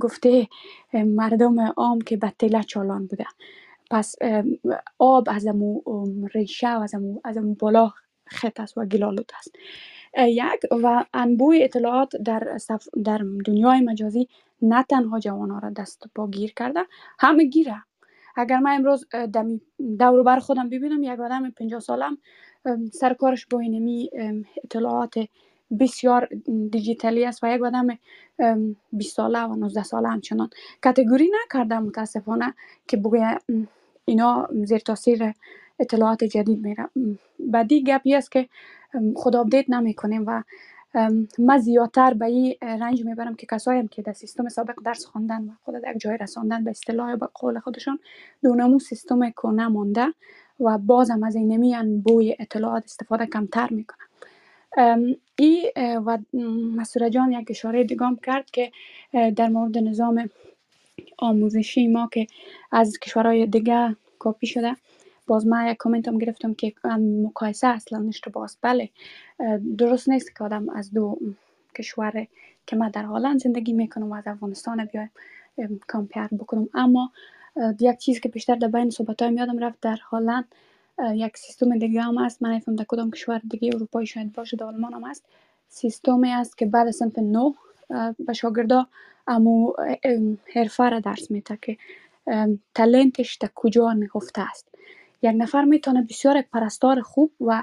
گفته مردم عام که به تله چالان بوده. پس آب از امو ریشه و از امو, از امو بالا خط است و گلالود است. یک و انبوی اطلاعات در, در دنیای مجازی نه تنها جوان ها را دست پا گیر کرده همه گیره. اگر من امروز دمی دور بر خودم ببینم یک آدم 50 سالم سرکارش با اینمی اطلاعات بسیار دیجیتالی است و یک آدم 20 ساله و 19 ساله همچنان. کتگوری نکردم متاسفانه که بگوی اینا زیر تاثیر اطلاعات جدید میره بعدی گپی است که خود آپدیت نمی‌کنیم و من زیادتر به این رنج می‌برم که کسایی که در سیستم سابق درس خواندن و خود یک جای رساندن به اصطلاح به قول خودشان دونمو سیستم کنه مانده و بازم از این نمیان بوی اطلاعات استفاده کمتر می‌کنن ای و مسئول جان یک اشاره دیگام کرد که در مورد نظام آموزشی ما که از کشورهای دیگه کپی شده باز من یک کامنت هم گرفتم که مقایسه اصلا اشتباه است. بله. درست نیست که آدم از دو کشور که من در هالند زندگی می‌کنم و از افغانستان بیایم کامپیر بکنم. اما یک چیز که بیشتر در بین صحبت های یادم رفت در هالند یک سیستم دیگه هم است من نفهم در کدام کشور دیگه اروپایی شاید باشه در آلمان هم است سیستمی است که بعد صنف نو به شاگردا امو حرفه را درس میده که تلنتش در کجا نهفته است. یک نفر می‌تونه بسیار پرستار خوب و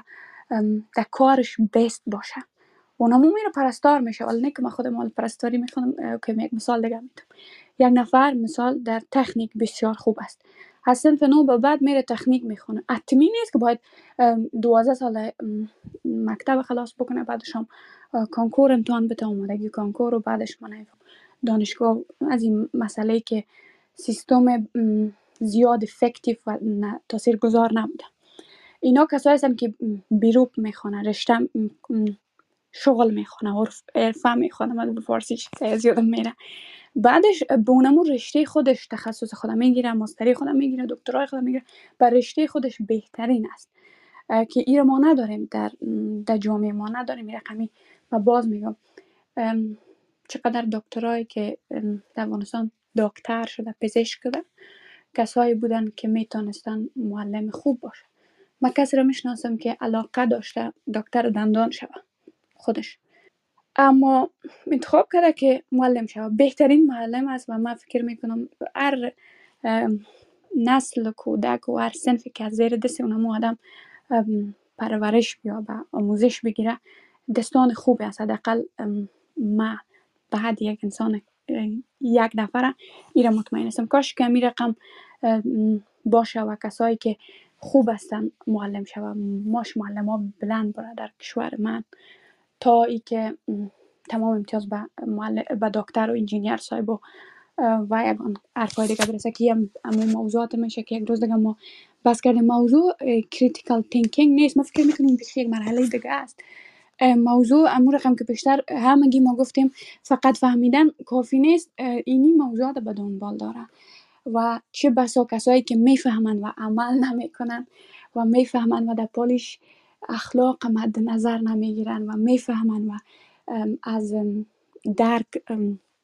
در کارش بیست باشه. اونمو میره پرستار میشه. ولی نه که من خودم پرستاری می‌خونم که یک مثال دیگه می‌تونم یک نفر مثال در تکنیک بسیار خوب است. از صنف نو به بعد میره تکنیک می‌خونه. حتمی نیست که باید دوازده سال مکتب خلاص بکنه بعدش هم کانکور امتحان بده. آمادگی کانکور و بعدش من دانشگاه از این مسئله که سیستم زیاد افکتیو و گذار نبوده. اینا کسایی هستن که بیروب می‌خوانه رشته شغل می‌خوانه عرفه می‌خوانه من به فارسی زیادم میره. بعدش به اونمون رشته خودش تخصص خودم می‌گیره ماستری خودم می‌گیره دکترای خودم می‌گیره بر رشته خودش بهترین است. که این ما نداریم در, در جامعه ما نداریم این رقمی. و باز میگم چقدر دکترایی که در افغانستان دکتر شده پزشک شده کسایی بودن که می‌تونستن معلم خوب باشه من کسی را می‌شناسم که علاقه داشته دکتر دندان شوه خودش. اما انتخاب کرده که معلم شوه. بهترین معلم است و من فکر می‌کنم هر نسل کودک و هر صنفی که از زیر دست اونم آدم پرورش بیا و آموزش بگیره دستان خوبی است. حداقل ما بعد یک انسان یک نفره ایره مطمئن هستم. کاش که می رقم باشه و کسایی که خوب هستن معلم شوم. ماش معلم ها بلند بره در کشور من. تا ای که تمام امتیاز به, به دکتر و انجینیر صاحب و و یگان حرفای دیگه برسه که همون موضوعات میشه که یک روز دیگه ما بس کردیم. موضوع critical thinking نیست. ما فکر می‌کنیم بیشتر یک مرحله دیگه است. موضوع امور رقم که بیشتر همگی ما گفتیم فقط فهمیدن کافی نیست. اینی موضوعات به دنبال داره. و چه بسا کسایی که می‌فهمن و عمل نمی‌کنن و می‌فهمن و در پالیش اخلاق مد نظر نمی‌گیرن و می‌فهمن و از درک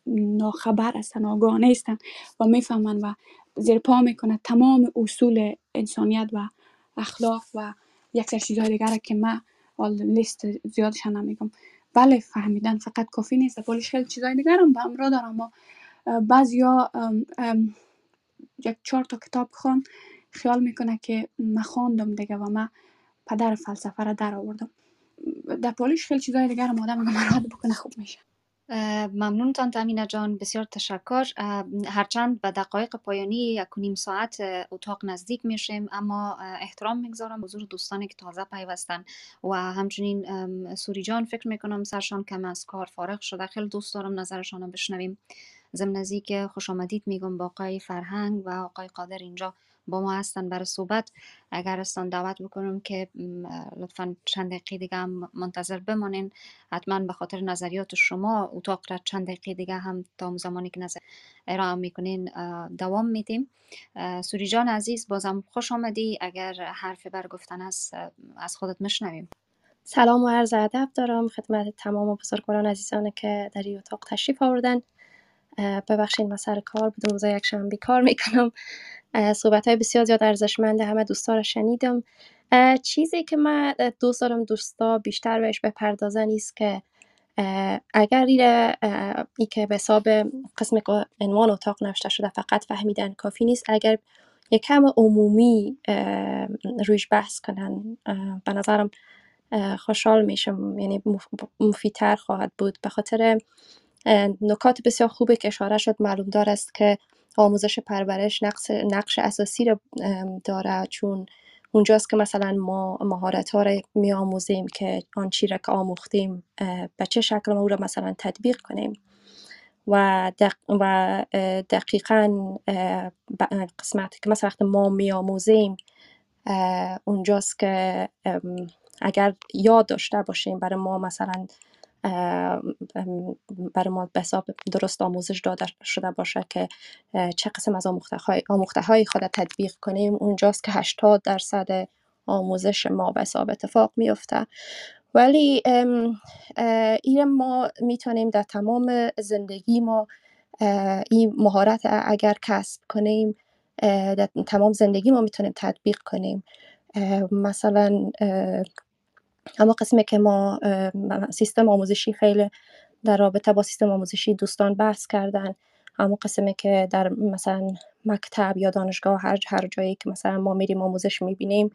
ناخبر هستن آگاه نیستن و می‌فهمن و زیر پا می‌کنه تمام اصول انسانیت و اخلاق و یک سر چیزهای دیگر که من لیست زیادش نمیگم. بله فهمیدن فقط کافی نیست. پولش خیلی چیزای دیگر هم به امرا دارم ما بعضیا یک چهار تا کتاب خیال می‌کنه که من خواندم دیگه و من پدر فلسفه را در آوردم. در پالیش خیلی چیزای دیگر هم آدم اگه بکنه خوب میشه. ممنونتان تامینه جان بسیار تشکر. هرچند به دقایق پایانی یک نیم ساعت اتاق نزدیک میشیم اما احترام می‌گذارم حضور دوستانی که تازه پیوستن. و همچنین سوری جان فکر می‌کنم سرشان کم از کار فارغ شده. خیلی دوست دارم نظرشان بشنویم. ضمن که خوش آمدید میگم با آقای فرهنگ و آقای قادر اینجا با ما هستن برای صحبت. اگر استان دعوت بکنم که لطفا چند دقیقه دیگه هم منتظر بمانین. حتما به خاطر نظریات شما اتاق را چند دقیقه دیگه هم تا زمانی که نظر ارائه می‌کنین دوام میدیم. سوری جان عزیز بازم خوش آمدی. اگر حرف برگفتن هست از خودت مشنویم سلام و عرض ادب دارم. خدمت تمام بزرگواران عزیزان که در این اتاق تشریف آوردن. ببخشید من سر کار بودم. روز یک شنبه کار می‌کنم. صحبت های بسیار زیاد ارزشمند همه دوستا رو شنیدم. چیزی که من دوست دارم دوستا بیشتر بهش بپردازن است که اگر ای که به حساب قسم عنوان اتاق نوشته شده فقط فهمیدن کافی نیست. اگر یک کم عمومی رویش بحث کنن به نظرم خوشحال میشم. یعنی مفیدتر خواهد بود. به خاطر نکات بسیار خوبه که اشاره شد معلوم دار است که آموزش پرورش نقش, نقش اساسی رو داره. چون اونجاست که مثلا ما مهارت ها رو می آموزیم که آن چی را که آموختیم به چه شکل ما او را مثلا تطبیق کنیم. و, و دقیقا قسمتی که مثلا ما می آموزیم اونجاست که اگر یاد داشته باشیم برای ما مثلا برای ما به حساب درست آموزش داده شده باشه که چه قسم از آموخته های خود تطبیق کنیم. اونجاست که 80 درصد آموزش ما به حساب اتفاق میفته ولی این ما می‌تونیم در تمام زندگی ما این مهارت اگر کسب کنیم در تمام زندگی ما می‌تونیم تطبیق کنیم. مثلا اما قسمی که ما سیستم آموزشی خیلی در رابطه با سیستم آموزشی دوستان بحث کردن اما قسمی که در مثلا مکتب یا دانشگاه هر هر جایی که مثلا ما میریم آموزش می‌بینیم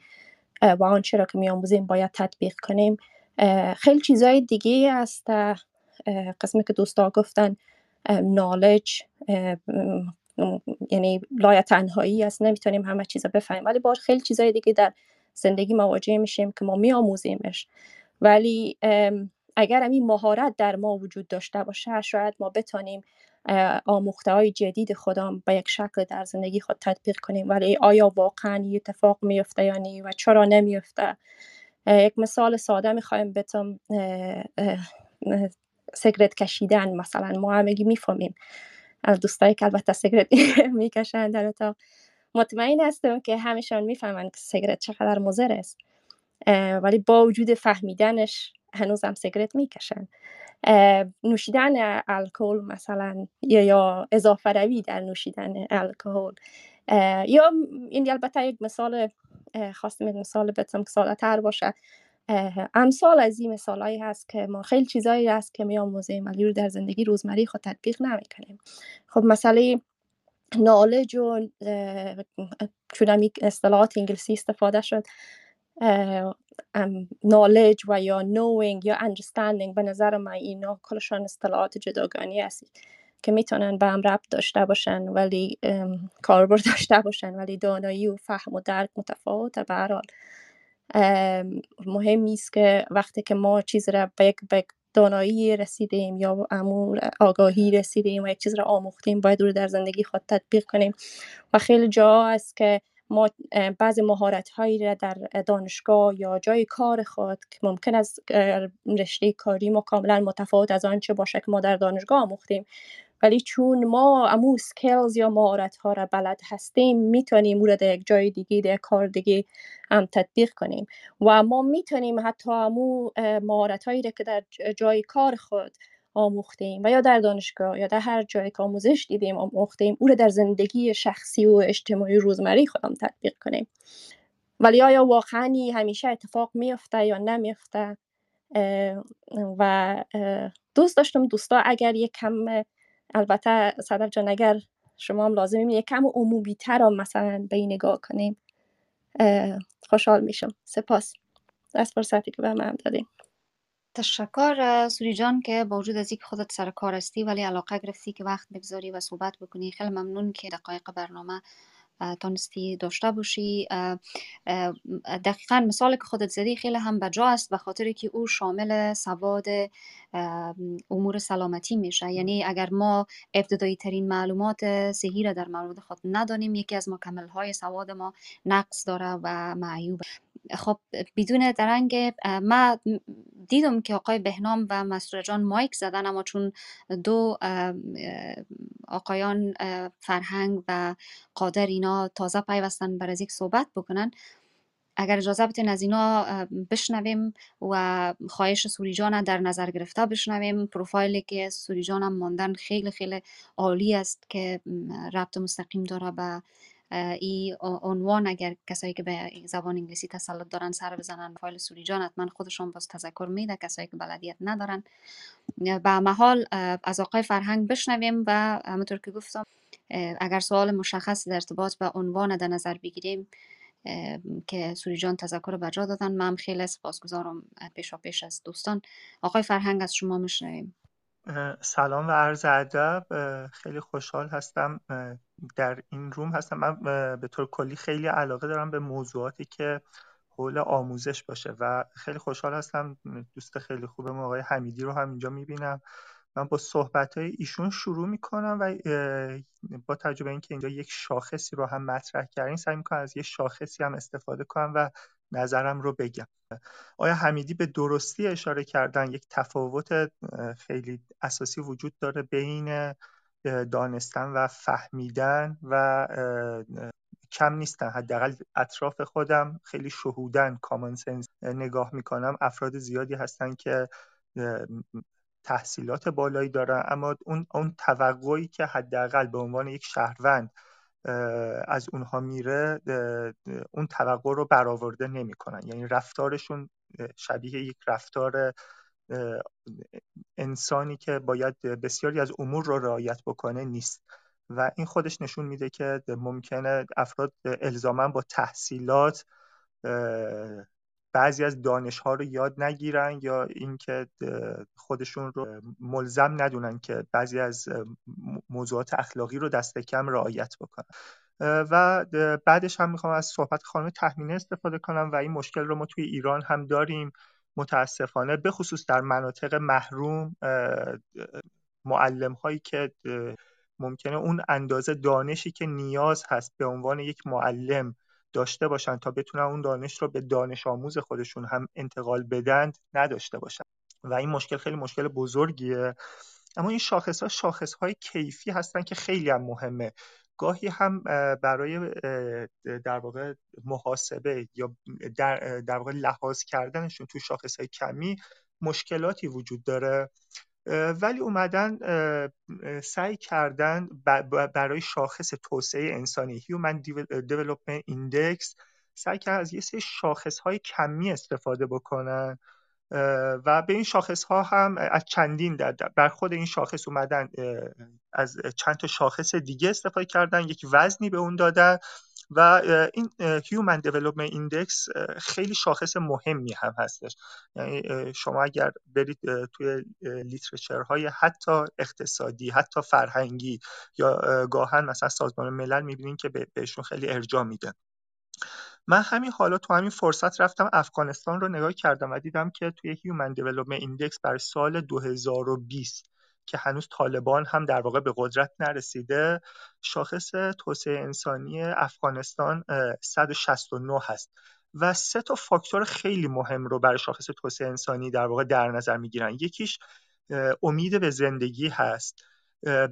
و آنچه را که میآموزیم باید تطبیق کنیم. خیلی چیزهای دیگه است. قسمی که دوستا گفتن نالج یعنی لای تنهایی است. نمی‌تونیم همه چیزا بفهمیم. ولی با خیلی چیزهای دیگه در زندگی مواجه میشیم که ما میآموزیمش. ولی اگر این مهارت در ما وجود داشته باشه شاید ما بتانیم آموخته های جدید خودم به یک شکل در زندگی خود تطبیق کنیم. ولی آیا واقعا اتفاق میفته یا نه و چرا نمیفته یک مثال ساده می‌خوایم بتم سگرت کشیدن مثلا. ما همگی می‌فهمیم. دوستایی که البته سگرت می‌کشن در اتاق. مطمئن هستم که همشان می‌فهمن که سیگرت چقدر مضر است ولی با وجود فهمیدنش هنوز هم سیگرت می‌کشن نوشیدن الکل مثلا یا اضافه روی در نوشیدن الکل. یا این البته یک مثال خواستم یک مثال بتم که ساده تر باشه امثال از این مثال هست که ما خیلی چیزایی هست که می آموزیم ولی در زندگی روزمری خود تطبیق نمی‌کنیم. خب مسئله نالج و چون هم اصطلاحات انگلیسی استفاده شد نالج و یا knowing یا understanding به نظر من اینا کلشان اصطلاحات جداگانی که می‌تونن به هم ربط داشته باشن ولی کاربرد داشته باشن ولی دانایی و فهم و درک متفاوته به هر حال. مهم است که وقتی که ما چیز را به یک دانایی رسیدیم یا امور آگاهی رسیدیم و یک چیز را آموختیم باید رو در زندگی خود تطبیق کنیم. و خیلی جا است که ما بعض مهارت هایی را در دانشگاه یا جای کار خود که ممکن است رشته کاری ما کاملا متفاوت از آنچه باشه که ما در دانشگاه آموختیم. ولی چون ما امو سکلز یا مهارت ها را بلد هستیم می‌تونیم او را در یک جای دیگه در کار دیگه هم تطبیق کنیم. و ما می‌تونیم حتی امو مهارت هایی را که در جای کار خود آموختیم و یا در دانشگاه یا در هر جایی که آموزش دیدیم آموختیم او را در زندگی شخصی و اجتماعی روزمره خودم تطبیق کنیم. ولی آیا واقعا همیشه اتفاق میفته یا نمیفته و دوست داشتم دوستا اگر یک کم البته صدر جان اگر شما هم لازم یک کم عمومی تر مثلا به این نگاه کنیم خوشحال میشم. سپاس. از فرصتی که به من دادیم تشکر سوری جان که با وجود از اینکه خودت سر کار هستی ولی علاقه گرفتی که وقت بگذاری و صحبت بکنی. خیلی ممنون که دقایق برنامه تانستی داشته باشی. دقیقا مثال که خودت زدی خیلی هم بجا است به خاطر که او شامل سواد امور سلامتی میشه. یعنی اگر ما ابتدایی ترین معلومات صحی را در مورد خود ندانیم یکی از مکمل های سواد ما نقص داره و معیوب. خب بدون درنگ ما دیدم که آقای بهنام و مسرور جان مایک زدن اما چون دو آقایان فرهنگ و قادر اینا تازه پیوستن بر از یک صحبت بکنن اگر اجازه بتین از اینا بشنویم و خواهش سوری جان در نظر گرفته بشنویم. پروفایلی که سوری جان هم ماندن خیلی خیلی عالی است که ربط مستقیم داره به ای عنوان اگر کسایی که به زبان انگلیسی تسلط دارن سر بزنن فایل سوری جان حتما خودشون باز تذکر میده کسایی که بلدیت ندارن. به محال از آقای فرهنگ بشنویم و همونطور که گفتم اگر سوال مشخص در ارتباط به عنوان در نظر بگیریم که سوری جان تذکر بجا دادن من خیلی سپاسگزارم پیشا پیش از دوستان. آقای فرهنگ از شما میشنویم. سلام و عرض ادب. خیلی خوشحال هستم در این روم هستم. من به طور کلی خیلی علاقه دارم به موضوعاتی که حول آموزش باشه و خیلی خوشحال هستم. دوست خیلی خوبم آقای حمیدی رو هم اینجا می‌بینم. من با صحبت های ایشون شروع می‌کنم و با تجربه اینکه اینجا یک شاخصی رو هم مطرح کردین سعی می‌کنم از یه شاخصی هم استفاده کنم و نظرم رو بگم. آیا حمیدی به درستی اشاره کردن یک تفاوت خیلی اساسی وجود داره بین دانستن و فهمیدن و کم نیستن؟ حداقل اطراف خودم خیلی شهودن کامن سنس نگاه می‌کنم افراد زیادی هستن که تحصیلات بالایی دارن اما اون اون توقعی که حداقل به عنوان یک شهروند از اونها میره اون توقع رو برآورده نمی‌کنن. یعنی رفتارشون شبیه یک رفتار انسانی که باید بسیاری از امور رو رعایت بکنه نیست. و این خودش نشون میده که ممکنه افراد الزاما با تحصیلات بعضی از دانش ها رو یاد نگیرن یا اینکه خودشون رو ملزم ندونن که بعضی از موضوعات اخلاقی رو دست کم رعایت بکنن. و بعدش هم می‌خوام از صحبت خانم تحمینه استفاده کنم و این مشکل رو ما توی ایران هم داریم. متاسفانه به خصوص در مناطق محروم معلم هایی که ممکنه اون اندازه دانشی که نیاز هست به عنوان یک معلم داشته باشن تا بتونن اون دانش رو به دانش آموز خودشون هم انتقال بدن نداشته باشن. و این مشکل خیلی مشکل بزرگیه. اما این شاخص ها شاخص های کیفی هستن که خیلی هم مهمه. گاهی هم برای در واقع محاسبه یا در, در واقع لحاظ کردنشون تو شاخص های کمی مشکلاتی وجود داره. ولی اومدن سعی کردن برای شاخص توسعه انسانی Human Development Index سعی کردن از یه سری شاخص های کمی استفاده بکنن. و به این شاخص ها هم از چندین بر خود این شاخص اومدن از چند تا شاخص دیگه استفاده کردن. یک وزنی به اون دادن. و این Human Development Index خیلی شاخص مهمی هم هستش. یعنی شما اگر برید توی های حتی اقتصادی حتی فرهنگی یا گاهن مثلا سازمان ملل می‌بینین که بهشون خیلی ارجاع میده. من همین حالا تو همین فرصت رفتم افغانستان رو نگاه کردم و دیدم که توی human development index برای سال 2020 که هنوز طالبان هم در واقع به قدرت نرسیده. شاخص توسعه انسانی افغانستان 169 هست. و سه تا فاکتور خیلی مهم رو برای شاخص توسعه انسانی در واقع در نظر می‌گیرن. یکیش امید به زندگی هست.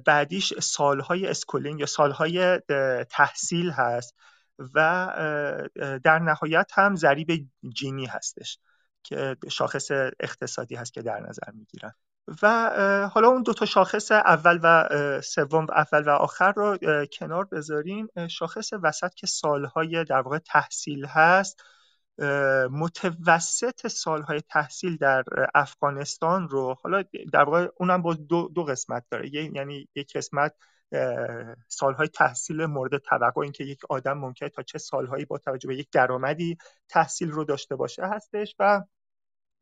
بعدیش سالهای schooling یا سالهای تحصیل هست و در نهایت هم ضریب جینی هستش که شاخص اقتصادی هست که در نظر می‌گیرن. و حالا اون دو تا شاخص اول و سوم اول و آخر رو کنار بذاریم. شاخص وسط که سالهای در واقع تحصیل هست متوسط سالهای تحصیل در افغانستان رو حالا در واقع اونم با دو, دو قسمت داره. یعنی یک قسمت سالهای تحصیل مورد توقع اینکه یک آدم ممکنه تا چه سالهایی با توجه به یک درآمدی تحصیل رو داشته باشه هستش و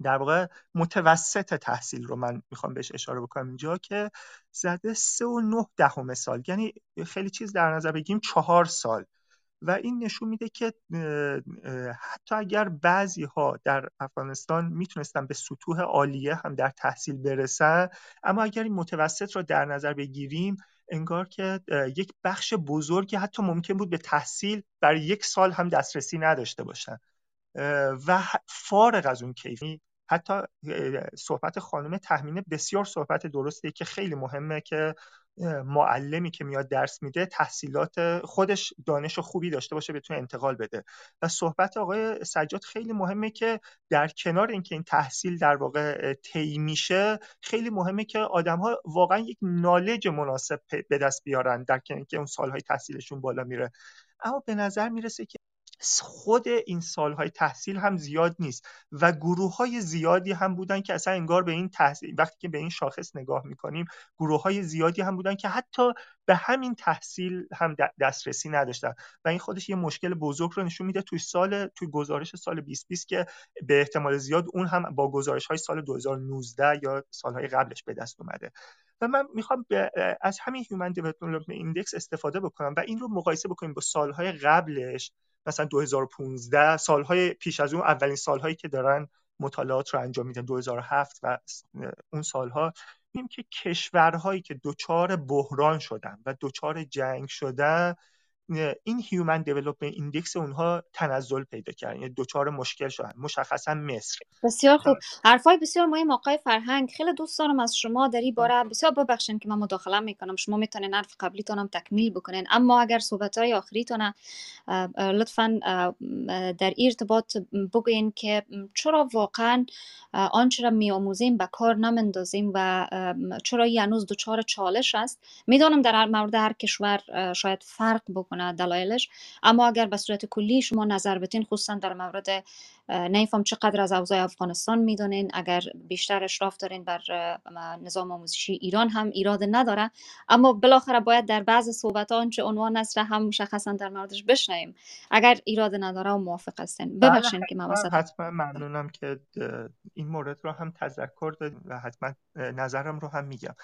در واقع متوسط تحصیل رو من می‌خوام بهش اشاره بکنم اینجا که زده سه و نه دهم سال یعنی خیلی چیز در نظر بگیم چهار سال. و این نشون میده که حتی اگر بعضی ها در افغانستان می‌تونستن به سطوح عالیه هم در تحصیل برسن اما اگر این متوسط رو در نظر بگیریم انگار که یک بخش بزرگی حتی ممکن بود به تحصیل برای یک سال هم دسترسی نداشته باشن. و فارغ از اون کیفی حتی صحبت خانم تحمینه بسیار صحبت درسته که خیلی مهمه که معلمی که میاد درس میده تحصیلات خودش دانش خوبی داشته باشه بتونه انتقال بده. و صحبت آقای سجاد خیلی مهمه که در کنار اینکه این تحصیل در واقع طی میشه خیلی مهمه که آدم ها واقعا یک نالج مناسب به دست بیارن در کنار اینکه اون سالهای تحصیلشون بالا میره. اما به نظر می‌رسه که خود این سالهای تحصیل هم زیاد نیست و گروه های زیادی هم بودن که اصلا انگار به این تحصیل وقتی که به این شاخص نگاه می‌کنیم گروه های زیادی هم بودن که حتی به همین تحصیل هم دسترسی نداشتن و این خودش یه مشکل بزرگ رو نشون میده توی سال توی گزارش سال 2020 که به احتمال زیاد اون هم با گزارش های سال 2019 یا سالهای قبلش به دست اومده. و من می‌خوام از همین human development index استفاده بکنم و این رو مقایسه بکنیم با سالهای قبلش مثلا 2015 سالهای پیش از اون اولین سالهایی که دارن مطالعات رو انجام میدن 2007 و اون سالها می‌بینیم که کشورهایی که دچار بحران شدن و دچار جنگ شدن این human development index اونها تنزل پیدا کرد یعنی دچار مشکل شدن. مشخصا مصر. بسیار خوب. حرفای بسیار مهم آقای فرهنگ. خیلی دوست دارم از شما. در این باره بسیار ببخشین که من مداخله می‌کنم. شما می‌تونین حرف قبلیتون هم تکمیل بکنین. اما اگر صحبت های آخریتون لطفا در ارتباط بگوین که چرا واقعا آنچه را میآموزیم به کار نمندازیم و چرا هنوز دچار چالش است. می‌دانم در مورد هر کشور شاید فرق بکنه. دلایلش. اما اگر به صورت کلی شما نظر بتین خصوصا در مورد نیفهم چقدر از اوضاع افغانستان می‌دونین. اگر بیشتر اشراف دارین بر نظام آموزشی ایران هم ایراد نداره. اما بالاخره باید در بعض صحبت آنچه عنوان است هم مشخصا در موردش بشنویم. اگر ایراد نداره و موافق هستین. بله، ببخشین که من حتما ممنونم که این مورد رو هم تذکر دادیم و حتما نظرم رو هم میگم.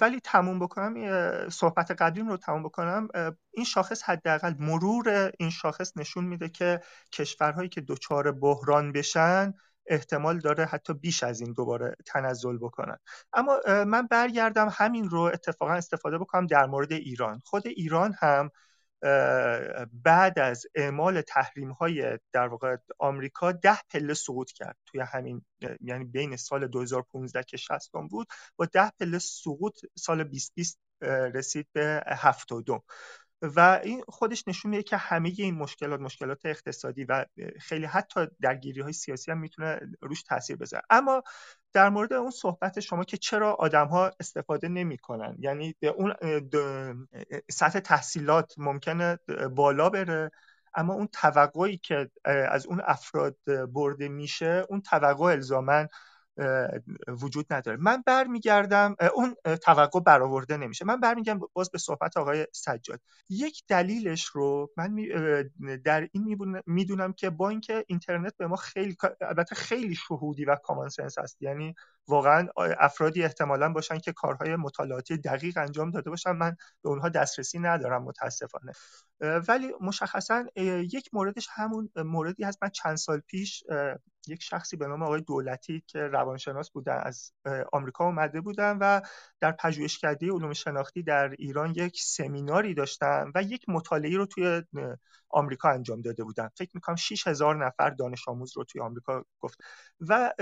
ولی تموم بکنم صحبت قدیم رو تموم بکنم. این شاخص حداقل مرور این شاخص نشون میده که کشورهایی که دچار بحران بشن احتمال داره حتی بیش از این دوباره تنزل بکنن. اما من برگردم همین رو اتفاقا استفاده بکنم در مورد ایران. خود ایران هم بعد از اعمال تحریم های در واقع آمریکا ده پله سقوط کرد. توی همین یعنی بین سال 2015 که 60 بود با ده پله سقوط سال 2020 رسید به 72 و این خودش نشون میده که همه این مشکلات مشکلات اقتصادی و خیلی حتی درگیری های سیاسی هم می‌تونه روش تاثیر بذاره. اما در مورد اون صحبت شما که چرا آدم ها استفاده نمی‌کنن؟ یعنی اون سطح تحصیلات ممکنه بالا بره اما اون توقعی که از اون افراد برده میشه اون توقع الزامن وجود نداره. من برمیگردم اون توقع برآورده نمیشه. من برمیگردم باز به صحبت آقای سجاد. یک دلیلش رو من در این می‌دونم که با اینکه اینترنت به ما خیلی البته خیلی شهودی و کامان سنس هست. یعنی واقعا افرادی احتمالا باشن که کارهای مطالعاتی دقیق انجام داده باشن من به اونها دسترسی ندارم متاسفانه. ولی مشخصا یک موردش همون موردی هست. من چند سال پیش یک شخصی به نام آقای دولتی که روانشناس بودن از آمریکا اومده بودن و در پژوهشکده علوم شناختی در ایران یک سمیناری داشتن و یک مطالعه رو توی آمریکا انجام داده بودن. فکر می‌کنم 6000 نفر دانش آموز رو توی آمریکا گفت. و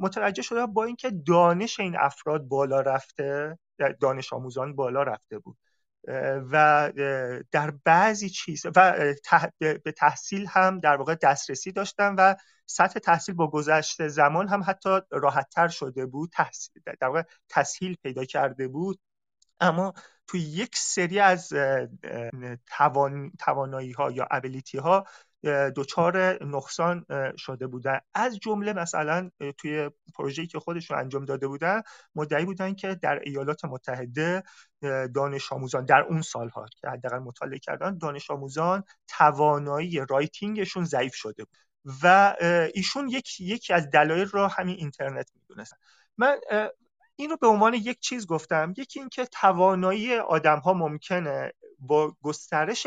متوجه شدم با اینکه دانش این افراد بالا رفته دانش آموزان بالا رفته بود. و در بعضی چیز و به تحصیل هم در واقع دسترسی داشتن و سطح تحصیل با گذشت زمان هم حتی راحتتر شده بود تحصیل در واقع تسهیل پیدا کرده بود. اما توی یک سری از توان، توانایی ها یا ابیلیتی ها دچار نقصان شده بودن. از جمله مثلا توی پروژه‌ای که خودشون انجام داده بودن مدعی بودن که در ایالات متحده دانش آموزان در اون سالها که حداقل مطالعه کردن دانش آموزان توانایی رایتینگشون ضعیف شده بود. و ایشون یک یکی از دلایل را همین اینترنت می‌دونستن من این رو به عنوان یک چیز گفتم. یکی اینکه توانایی آدم ها ممکنه با گسترش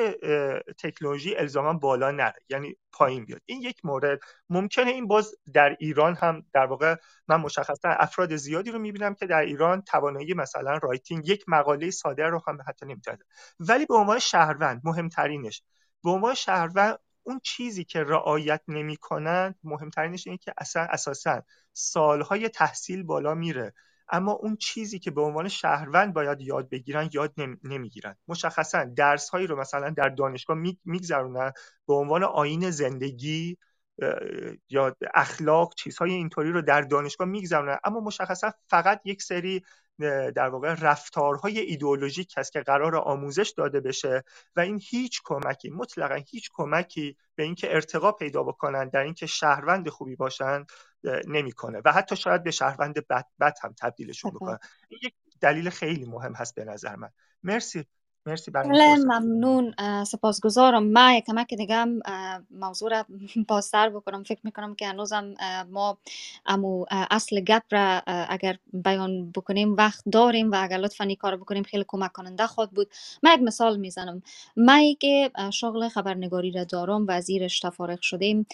تکنولوژی الزاما بالا نره یعنی پایین بیاد. این یک مورد. ممکنه این باز در ایران هم در واقع من مشخصا افراد زیادی رو می‌بینم که در ایران توانایی مثلا رایتینگ یک مقاله ساده رو هم حتی نمی‌تونه. ولی به عنوان شهروند مهمترینش. به عنوان شهروند اون چیزی که رعایت نمی‌کنند مهمترینش اینه که اصلا اساسا سالهای تحصیل بالا میره. اما اون چیزی که به عنوان شهروند باید یاد بگیرن یاد نمی‌گیرن. مشخصا درس هایی رو مثلا در دانشگاه میگذرونن به عنوان آین زندگی یا اخلاق چیزهای اینطوری رو در دانشگاه میگذرونن. اما مشخصا فقط یک سری در واقع رفتارهای ایدئولوژیک هست که قرار آموزش داده بشه و این هیچ کمکی مطلقا هیچ کمکی به اینکه ارتقا پیدا بکنن در اینکه شهروند خوبی باشن نمی‌کنه. و حتی شاید به شهروند بد, بد هم تبدیلشون بکنه یک دلیل خیلی مهم هست به نظر من. مرسی. مرسی بله ممنون. سپاسگزارم. من یک کمک دیگه هم موضوع را بازتر بکنم. فکر می‌کنم که هنوزم ما امو اصل گپ را اگر بیان بکنیم وقت داریم و اگر لطفا این کار بکنیم خیلی کمک کننده خود بود. من یک مثال می‌زنم. من که شغل خبرنگاری را دارم و زیرش تفارق شدیم.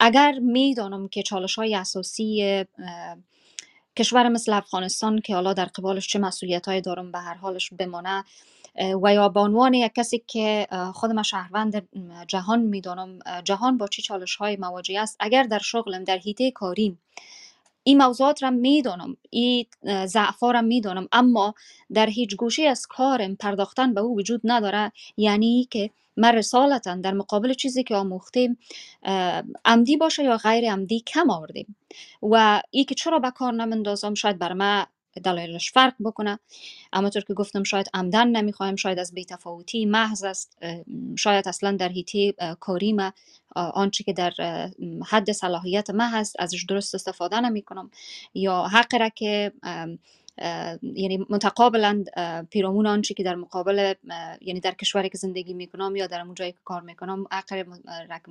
اگر می‌دانم که چالش های اساسی کشور مثل افغانستان که حالا در قبالش چه مسئولیت های دارم به هر حالش بمانه و یا به عنوان یک کسی که خودم شهروند جهان می‌دانم جهان با چه چالش های مواجه است. اگر در شغلم در حیطه کاریم این موضوعات را می‌دانم این ضعفا را می‌دانم اما در هیچ گوشه از کارم پرداختن به او وجود نداره یعنی که ما رسالتا در مقابل چیزی که آموختیم عمدی باشه یا غیر عمدی کم آوردیم. و ای که چرا به کار نمندازم شاید بر ما دلایلش فرق بکنه. طور که گفتم شاید عمدن نمی‌خوایم شاید از بیتفاوتی محض است. شاید اصلا در کاری ما آنچه که در حد صلاحیت ما هست ازش درست استفاده نمی کنم یا حق را که یعنی متقابلا پیرامون آنچه که در مقابل یعنی در کشوری که زندگی می‌کنم یا در اون جایی که کار می‌کنم عقل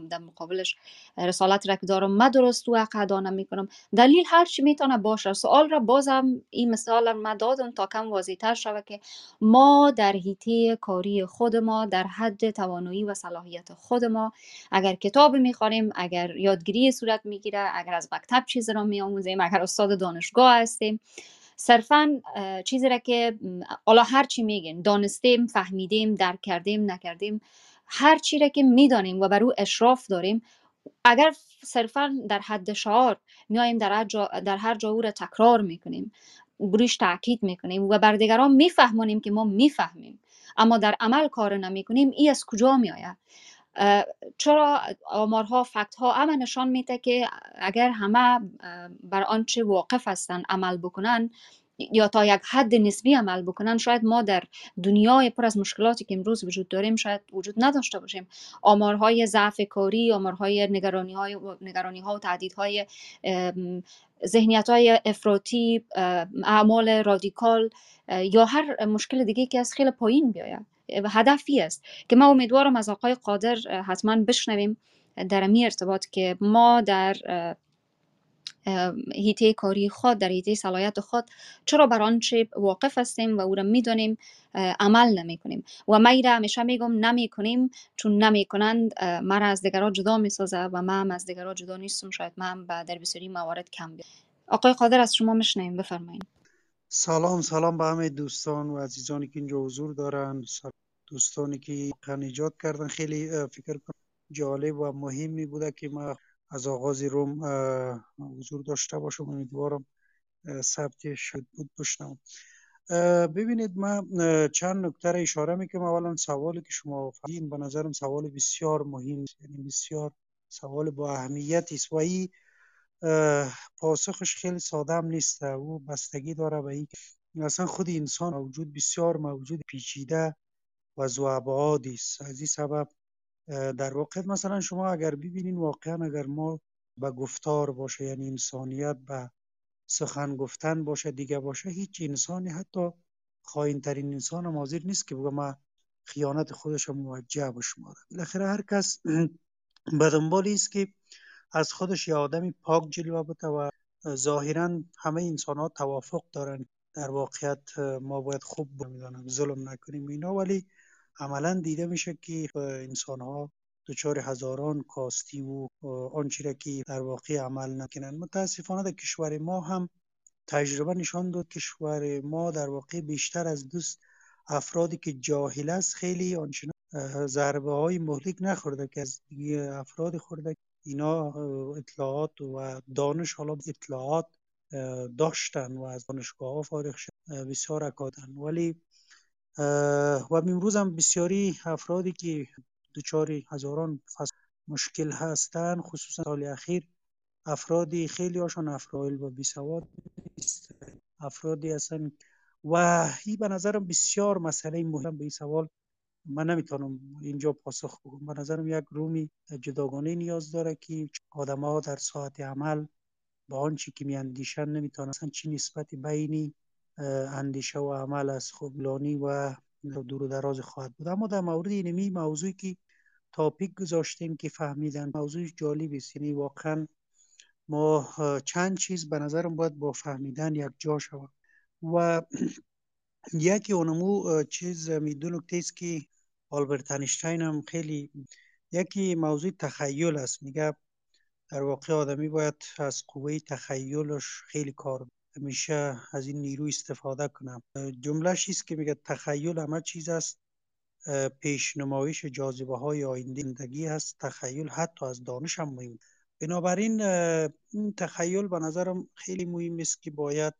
در مقابلش رسالت رک دارم ما درست و حق ادا نمی‌کنم دلیل هر چی می‌تونه باشه. سوال را بازم این مثال ما دادم تا کم واضح تر شود که ما در حیطه کاری خود ما در حد توانایی و صلاحیت خود ما اگر کتاب می‌خوانیم اگر یادگیری صورت می‌گیره اگر از مکتب چیز را میآموزیم اگر استاد دانشگاه هستیم صرفا چیزی را که حالا هر چی میگین دانستیم فهمیدیم درک کردیم نکردیم هر چی را که می‌دانیم و بر او اشراف داریم اگر صرفا در حد شعار میایم در در هر جا او را تکرار می‌کنیم بروش تاکید می‌کنیم و بر دیگران میفهمانیم که ما می‌فهمیم اما در عمل کار نمی‌کنیم ای از کجا میآید؟ چرا آمارها فکت ها اما نشان میده که اگر همه بر آنچه واقف هستن عمل بکنن یا تا یک حد نسبی عمل بکنن شاید ما در دنیای پر از مشکلاتی که امروز وجود داریم شاید وجود نداشته باشیم. آمارهای ضعف کاری آمارهای نگرانی های نگرانی ها و تعدید های ذهنیت های افراطی اعمال رادیکال یا هر مشکل دیگه که از خیلی پایین بیاید. هدفی است که ما امیدوارم از آقای قادر حتما بشنویم در می ارتباط که ما در هیته کاری خود در هیته صلاحیت خود چرا بر آنچه واقف هستیم و او را می‌دانیم عمل نمی کنیم و ما را همیشه میگم نمی کنیم چون نمی کنند مرا از دیگران جدا می سازه و ما هم از دیگران جدا نیستم. شاید ما هم در بسیاری موارد کم بیم آقای قادر از شما میشنیم بفرمایید. سلام سلام به همه دوستان و عزیزانی که اینجا حضور دارن. دوستانی که ایجاد کردن خیلی فکر کنم جالب و مهمی بوده که ما از آغاز روم حضور داشته باشم. امیدوارم ثبت شد بود بشنم ببینید من چند نکته اشاره می‌کنم. اولا سوالی که شما فرمودین به نظرم سوال بسیار مهم یعنی بسیار سوال با اهمیتی است و این پاسخش خیلی ساده هم نیست. او بستگی داره به این اصلا خود انسان موجود بسیار موجود پیچیده و ذو است. از این سبب در واقع مثلا شما اگر ببینین واقعا اگر ما به گفتار باشه یعنی انسانیت به سخن گفتن باشه دیگه باشه هیچ انسانی حتی خواهین ترین انسان هم حاضر نیست که بگه ما خیانت خودش موجه به شما بالاخره هر کس به دنبال است که از خودش یه آدمی پاک جلوه بده و ظاهرا همه انسان ها توافق دارن. در واقعیت ما باید خوب می‌دانم ظلم نکنیم اینا ولی عملا دیده میشه که انسان ها دچار هزاران کاستی و آنچه که در واقع عمل نکنن متاسفانه در کشور ما هم تجربه نشان داد کشور ما در واقع بیشتر از دوست افرادی که جاهل است خیلی آنچنان ضربه های مهلک نخورده که از افراد خورده. اینا اطلاعات و دانش حالا اطلاعات داشتن و از دانشگاه ها فارغ شد بسیار اکادن ولی و امروز هم بسیاری افرادی که دچار هزاران مشکل هستند خصوصا سال اخیر افرادی خیلی هاشون افرائیل و بیسواد افرادی هستن و این به نظرم بسیار مسئله مهم به این سوال من نمی‌تونم اینجا پاسخ بگم. به نظرم یک رومی جداگانه نیاز داره که آدم ها در ساعت عمل با آنچه که می اندیشن نمی‌تونن چی نسبتی بینی اندیشه و عمل از خوبلانی و دور و دراز خواهد بود. اما در مورد اینمی موضوعی که تاپیک گذاشتیم که فهمیدن موضوع جالبی است. یعنی واقعا ما چند چیز به نظرم باید با فهمیدن یک جا شود. و یکی اونمو چیز دو نکته است که آلبرت انشتین هم خیلی یکی موضوع تخیل است. میگه در واقع آدمی باید از قوه تخیلش خیلی کار همیشه از این نیرو استفاده کنم. جملهش است که میگه تخیل همه چیز است پیش نمایش جاذبه های آینده زندگی هست تخیل حتی از دانش هم مهم. بنابراین این تخیل به نظرم خیلی مهم است که باید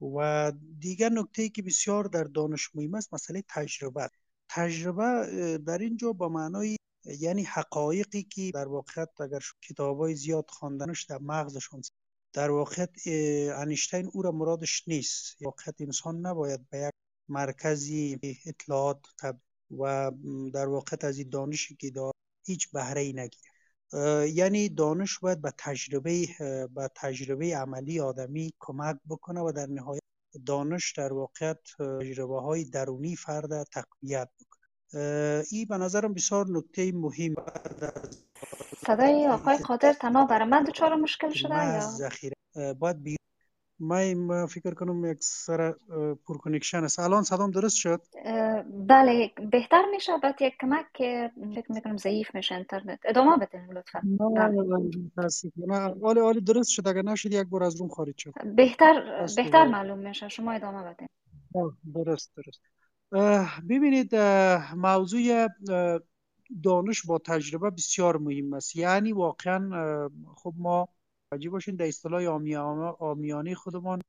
و دیگر نکته ای که بسیار در دانش مهم است مسئله تجربه تجربه در اینجا با معنای یعنی حقایقی که در واقع اگر کتاب های زیاد خواندنش در مغزشون در واقع انیشتین او را مرادش نیست. واقع انسان نباید به یک مرکزی اطلاعات و در واقع از این دانشی که دار هیچ بهره ای نگیره یعنی دانش باید به تجربه به تجربه عملی آدمی کمک بکنه و در نهایت دانش در واقع تجربه های درونی فرد تقویت این به نظرم بسیار نکته مهم صدای آقای قادر تنها برای من دچار مشکل شده یا؟ ذخیره باید بی ما فکر کنم یک سر پر کنکشن است. الان صدام درست شد؟ بله بهتر میشه بعد یک کمک که فکر می‌کنم ضعیف میشه اینترنت ادامه بدین لطفا. نه ولی ولی درست شد. اگر نشد یک بار از روم خارج شد. بهتر بهتر معلوم میشه. شما ادامه بدین. درست درست. ببینید موضوع دانش با تجربه بسیار مهم است. یعنی واقعا خب ما توجه باشین در اصطلاح آمیانه خودمان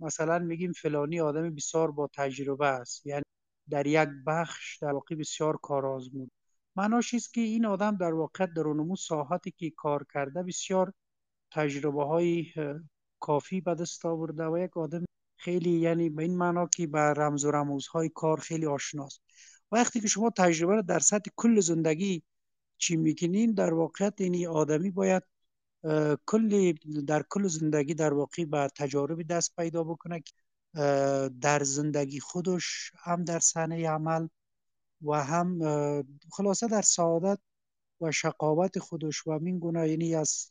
مثلا میگیم فلانی آدم بسیار با تجربه است. یعنی در یک بخش در واقع بسیار کار آزمود معناش است که این آدم در واقع در اونمو ساحتی که کار کرده بسیار تجربه های کافی به دست آورده و یک آدم خیلی یعنی به این معنا که به رمز و رموزهای کار خیلی آشناست. وقتی که شما تجربه رو در سطح کل زندگی چی می‌کنین در واقعیت این آدمی باید کلی در کل زندگی در واقع به تجارب دست پیدا بکنه در زندگی خودش هم در صحنه عمل و هم خلاصه در سعادت و شقاوت خودش و این گونه یعنی از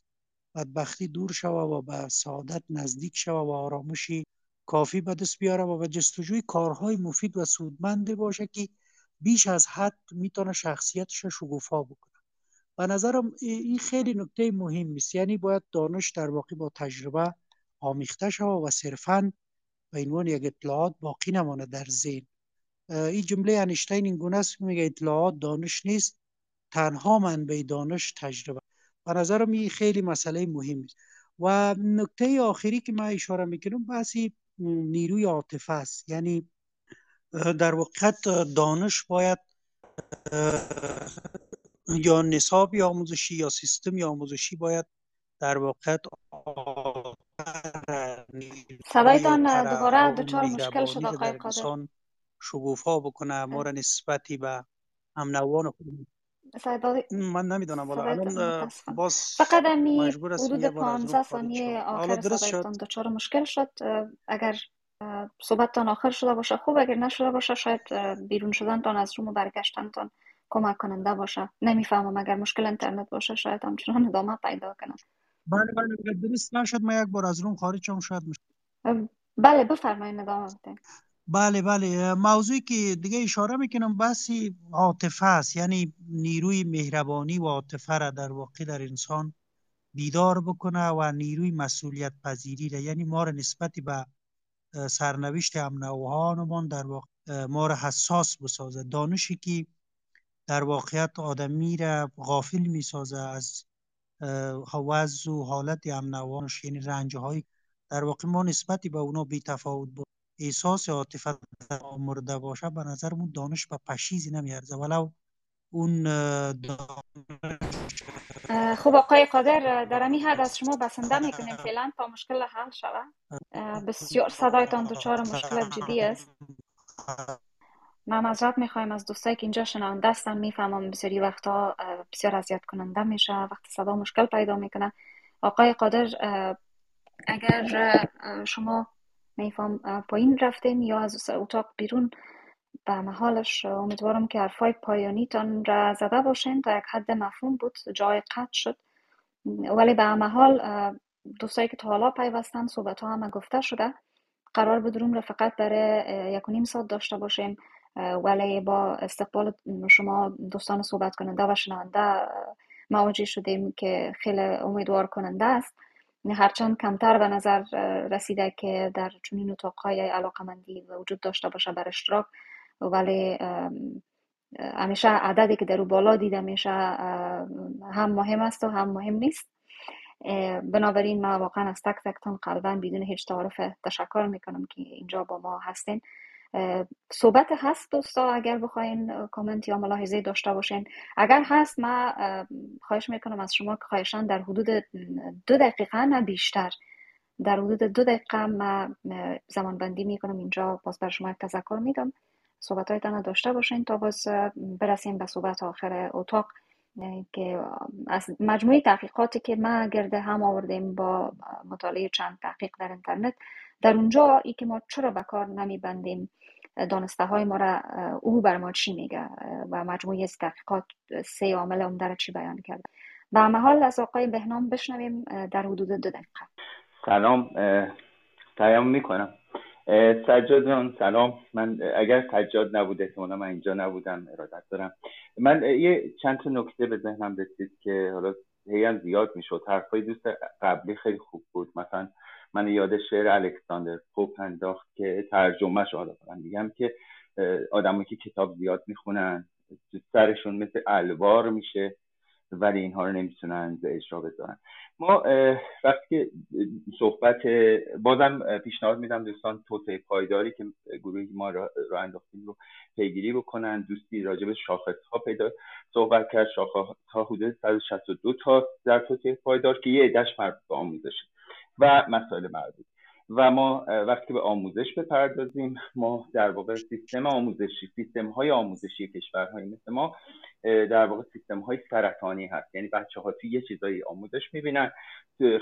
بدبختی دور شوه و به سعادت نزدیک شوه و آرامشی کافی به دست بیاره و جستجوی کارهای مفید و سودمنده باشه که بیش از حد می‌تونه شخصیتش شگوفا بکنه. به نظرم این خیلی نکته مهم است یعنی باید دانش در واقع با تجربه آمیخته شود و صرفا به عنوان یک اطلاعات باقی نمانه در ذهن. این جمله انیشتین این گونه است میگه اطلاعات دانش نیست تنها منبع دانش تجربه. به نظرم این خیلی مسئله مهم است و نکته آخری که من اشاره می‌کنم بحثی نیروی عاطفه است. یعنی در واقع دانش باید یا نصاب آموزشی یا سیستم آموزشی باید در واقع صدایتان دوباره دچار مشکل شد آقای قادر. شگوفا بکنه ما را نسبتی به هم نوان من نمی‌دونم والا الان باز فقط حدود 15 ثانیه آخر صدایتان دچار مشکل شد. اگر صحبتتان آخر شده باشه خوب اگر نشده باشه شاید بیرون شدنتان از روم و برگشتنتان کمک کننده باشه. نمی‌فهمم اگر مشکل اینترنت باشه شاید همچنان ادامه پیدا کنم. بله بله درست نشد ما یک بار از روم خارج شم شاید بله بفرمایید ادامه بدین. بله بله. موضوعی که دیگه اشاره می‌کنم بحثی عاطفه است. یعنی نیروی مهربانی و عاطفه را در واقع در انسان بیدار بکنه و نیروی مسئولیت پذیری را یعنی ما را نسبت به سرنوشت امنوهانمان در واقع ما را حساس بسازه. دانشی که در واقعیت آدمی را غافل می‌سازه از وضع و حالت امنوانش یعنی رنج های در واقع ما نسبت به اونا بی تفاوت با احساس عاطفه مرده باشه به نظرمون دانش به پشیزی نمیارزه ولو اون خب آقای قادر در امی حد از شما بسنده می‌کنیم. فعلا تا مشکل حل شود. بسیار صدایتان دچار مشکل جدی است. ما معذرت می‌خوایم از دوستایی که اینجا شنونده هستن. می‌فهمم بسیاری وقتا بسیار اذیت کننده میشه. وقتی صدا مشکل پیدا می‌کنه. آقای قادر اگر شما میفهم پایین رفتین یا از اتاق بیرون. به محالش امیدوارم که حرفای پایانیتان را زده باشین تا یک حد مفهوم بود جای قطع شد. ولی به محال دوستایی که تا حالا پیوستن صحبت ها همه گفته شده. قرار بود روم را فقط برای یک و نیم ساعت داشته باشیم. ولی با استقبال شما دوستان صحبت کننده و شنونده مواجه شدیم که خیلی امیدوار کننده است. هرچند کمتر به نظر رسیده که در چنین اتاقهای علاقمندی وجود داشته باشه بر اشتراک ولی همیشه عددی که در او بالا دیده میشه هم مهم است و هم مهم نیست. بنابراین ما واقعا از تک تکتان قلبا بدون هیچ تعارف تشکر می‌کنم که اینجا با ما هستین. صحبت هست دوستا اگر بخواین کامنت یا ملاحظه داشته باشین. اگر هست ما خواهش می‌کنم از شما که خواهشان در حدود دو دقیقه نه بیشتر. در حدود دو دقیقه ما زمان بندی می‌کنم. اینجا باز بر شما تذکر میدم. صحبت های داشته باشین تا باز برسیم به صحبت آخر اتاق. که از مجموعه تحقیقاتی که ما گرده هم آوردیم با مطالعه چند تحقیق در اینترنت در اونجا ای که ما چرا به کار نمیبندیم؟ دانسته های ما را او بر ما چی میگه؟ و مجموعه از تحقیقات سه عامل اون در چی بیان کرده. و محال از آقای بهنام بشنویم در حدود دو دقیقه. سلام سلام می‌کنم. سجاد سلام. من اگر سجاد نبود احتمالا من اینجا نبودم ارادت دارم. من یه چند تا نکته به ذهنم رسید که حالا هی زیاد می‌شد. حرفای دوست قبلی خیلی خوب بود. مثلا من یاد شعر الکساندر پوپ انداخت که ترجمهش حالا دارم. میگم که آدمایی که کتاب زیاد می‌خونن سرشون مثل الوار میشه ولی اینها رو نمی‌تونن به اجرا بذارن. ما وقتی که صحبت بازم پیشنهاد میدم دوستان توسعه پایداری که گروهی ما را, را انداختیم رو پیگیری بکنن. دوستی راجب شاخص ها پیدا صحبت کرد. شاخص ها حدود 162 تا در توسعه پایدار که یه عدهش مربوط به آموزش و مسائل مربوط. و ما وقتی به آموزش بپردازیم ما در واقع سیستم آموزشی سیستم های آموزشی کشورهای مثل ما در واقع سیستم های سرطانی هست. یعنی بچه ها توی یه چیزایی آموزش می‌بینن.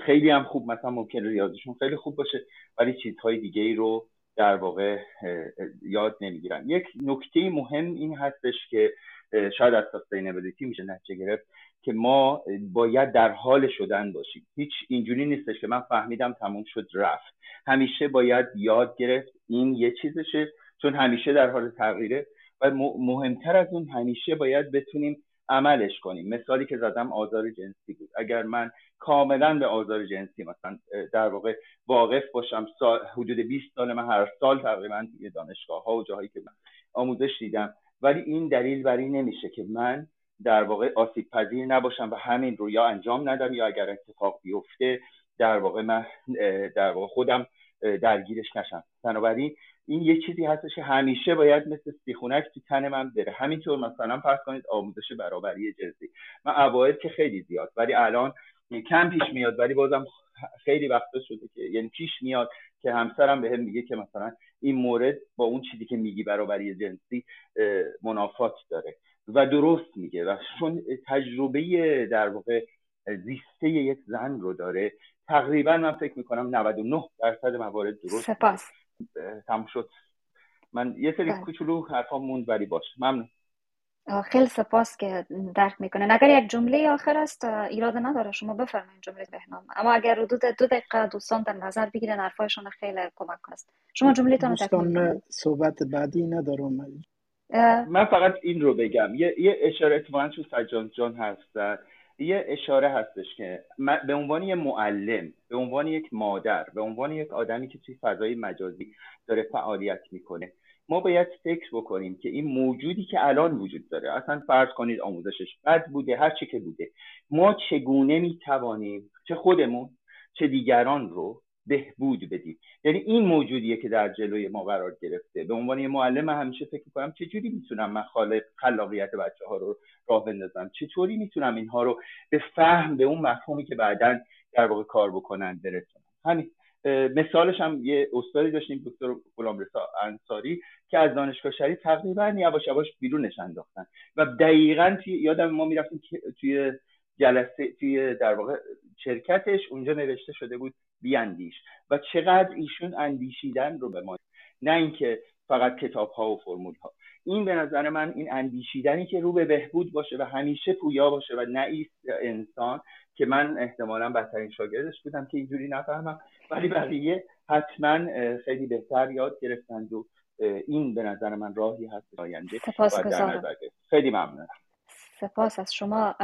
خیلی هم خوب مثلا ممکن ریاضیشون خیلی خوب باشه ولی چیزهای دیگه ای رو در واقع یاد نمی‌گیرن. یک نکته مهم این هستش که شاید از سستینبلیتی میشه نتیجه گرفت که ما باید در حال شدن باشیم. هیچ اینجوری نیستش که من فهمیدم تموم شد رفت. همیشه باید یاد گرفت این یه چیزشه چون همیشه در حال تغییره و مهمتر از اون همیشه باید بتونیم عملش کنیم. مثالی که زدم آزار جنسی بود. اگر من کاملا به آزار جنسی مثلا در واقع واقف باشم سال حدود 20 سال من هر سال تقریبا دانشگاه ها و جاهایی که من آموزش دیدم ولی این دلیل بر این نمیشه که من در واقع آسیب پذیر نباشم و همین رو یا انجام ندم یا اگر اتفاق بیفته در واقع من در واقع خودم درگیرش نشم. بنابراین این یه چیزی هستش که همیشه باید مثل سیخونک تو تن من بره. همینطور مثلا فرض کنید آموزش برابری جنسی. من اوایل که خیلی زیاد ولی الان کم پیش میاد ولی بازم خیلی وقتا شده که یعنی پیش میاد که همسرم به هم میگه که مثلا این مورد با اون چیزی که میگی برابری جنسی منافات داره و درست میگه و چون تجربه در واقع زیسته یک زن رو داره تقریبا من فکر می‌کنم 99 درصد موارد درست سپاس. تموم شد. من یه سری بله. کوچولو حرفا موند ولی باشه ممنون. خیلی سپاس که درک می‌کنه اگر یک جمله آخر است ایراد نداره. شما بفرمایید جمله بهنام. اما اگر حدود دو دقیقه دوستان در نظر بگیرن حرفایشان خیلی کمک است. شما جمله تان دوستان من صحبت بعدی ندارم. من فقط این رو بگم. یه, یه اشاره اتفاقا تو سجان جان هست. یه اشاره هستش که به عنوان یه معلم به عنوان یک مادر به عنوان یک آدمی که توی فضای مجازی داره فعالیت می‌کنه ما باید فکر بکنیم که این موجودی که الان وجود داره اصلا فرض کنید آموزشش بد بوده هر چی که بوده ما چگونه می‌توانیم چه خودمون چه دیگران رو بهبود بدیم؟ یعنی این موجودیه که در جلوی ما قرار گرفته. به عنوان یه معلم همیشه فکر می‌کنم چجوری می‌تونم من خلاقیت بچه ها رو راه بندازم؟ چطوری می‌تونم اینها رو به فهم به اون مفهومی که بعدا در واقع کار بکنن برسونم؟ همین. مثالش هم یه استادی داشتیم دکتر غلامرضا انصاری که از دانشگاه شریف تقریبا یواش یواش بیرونش انداختن. و دقیقا توی یادم ما می‌رفتیم توی جلسه توی در واقع شرکتش اونجا نوشته شده بود بیاندیش. و چقدر ایشون اندیشیدن رو به ما. نه اینکه فقط کتاب ها و فرمول ها این به نظر من این اندیشیدنی که رو به بهبود باشه و همیشه پویا باشه و نه انسان که من احتمالا بدترین شاگردش بودم که اینجوری نفهمم. ولی بقیه حتما خیلی بهتر یاد گرفتند و این به نظر من راهی هست آینده سپاس خیلی ممنونم. سپاس از شما.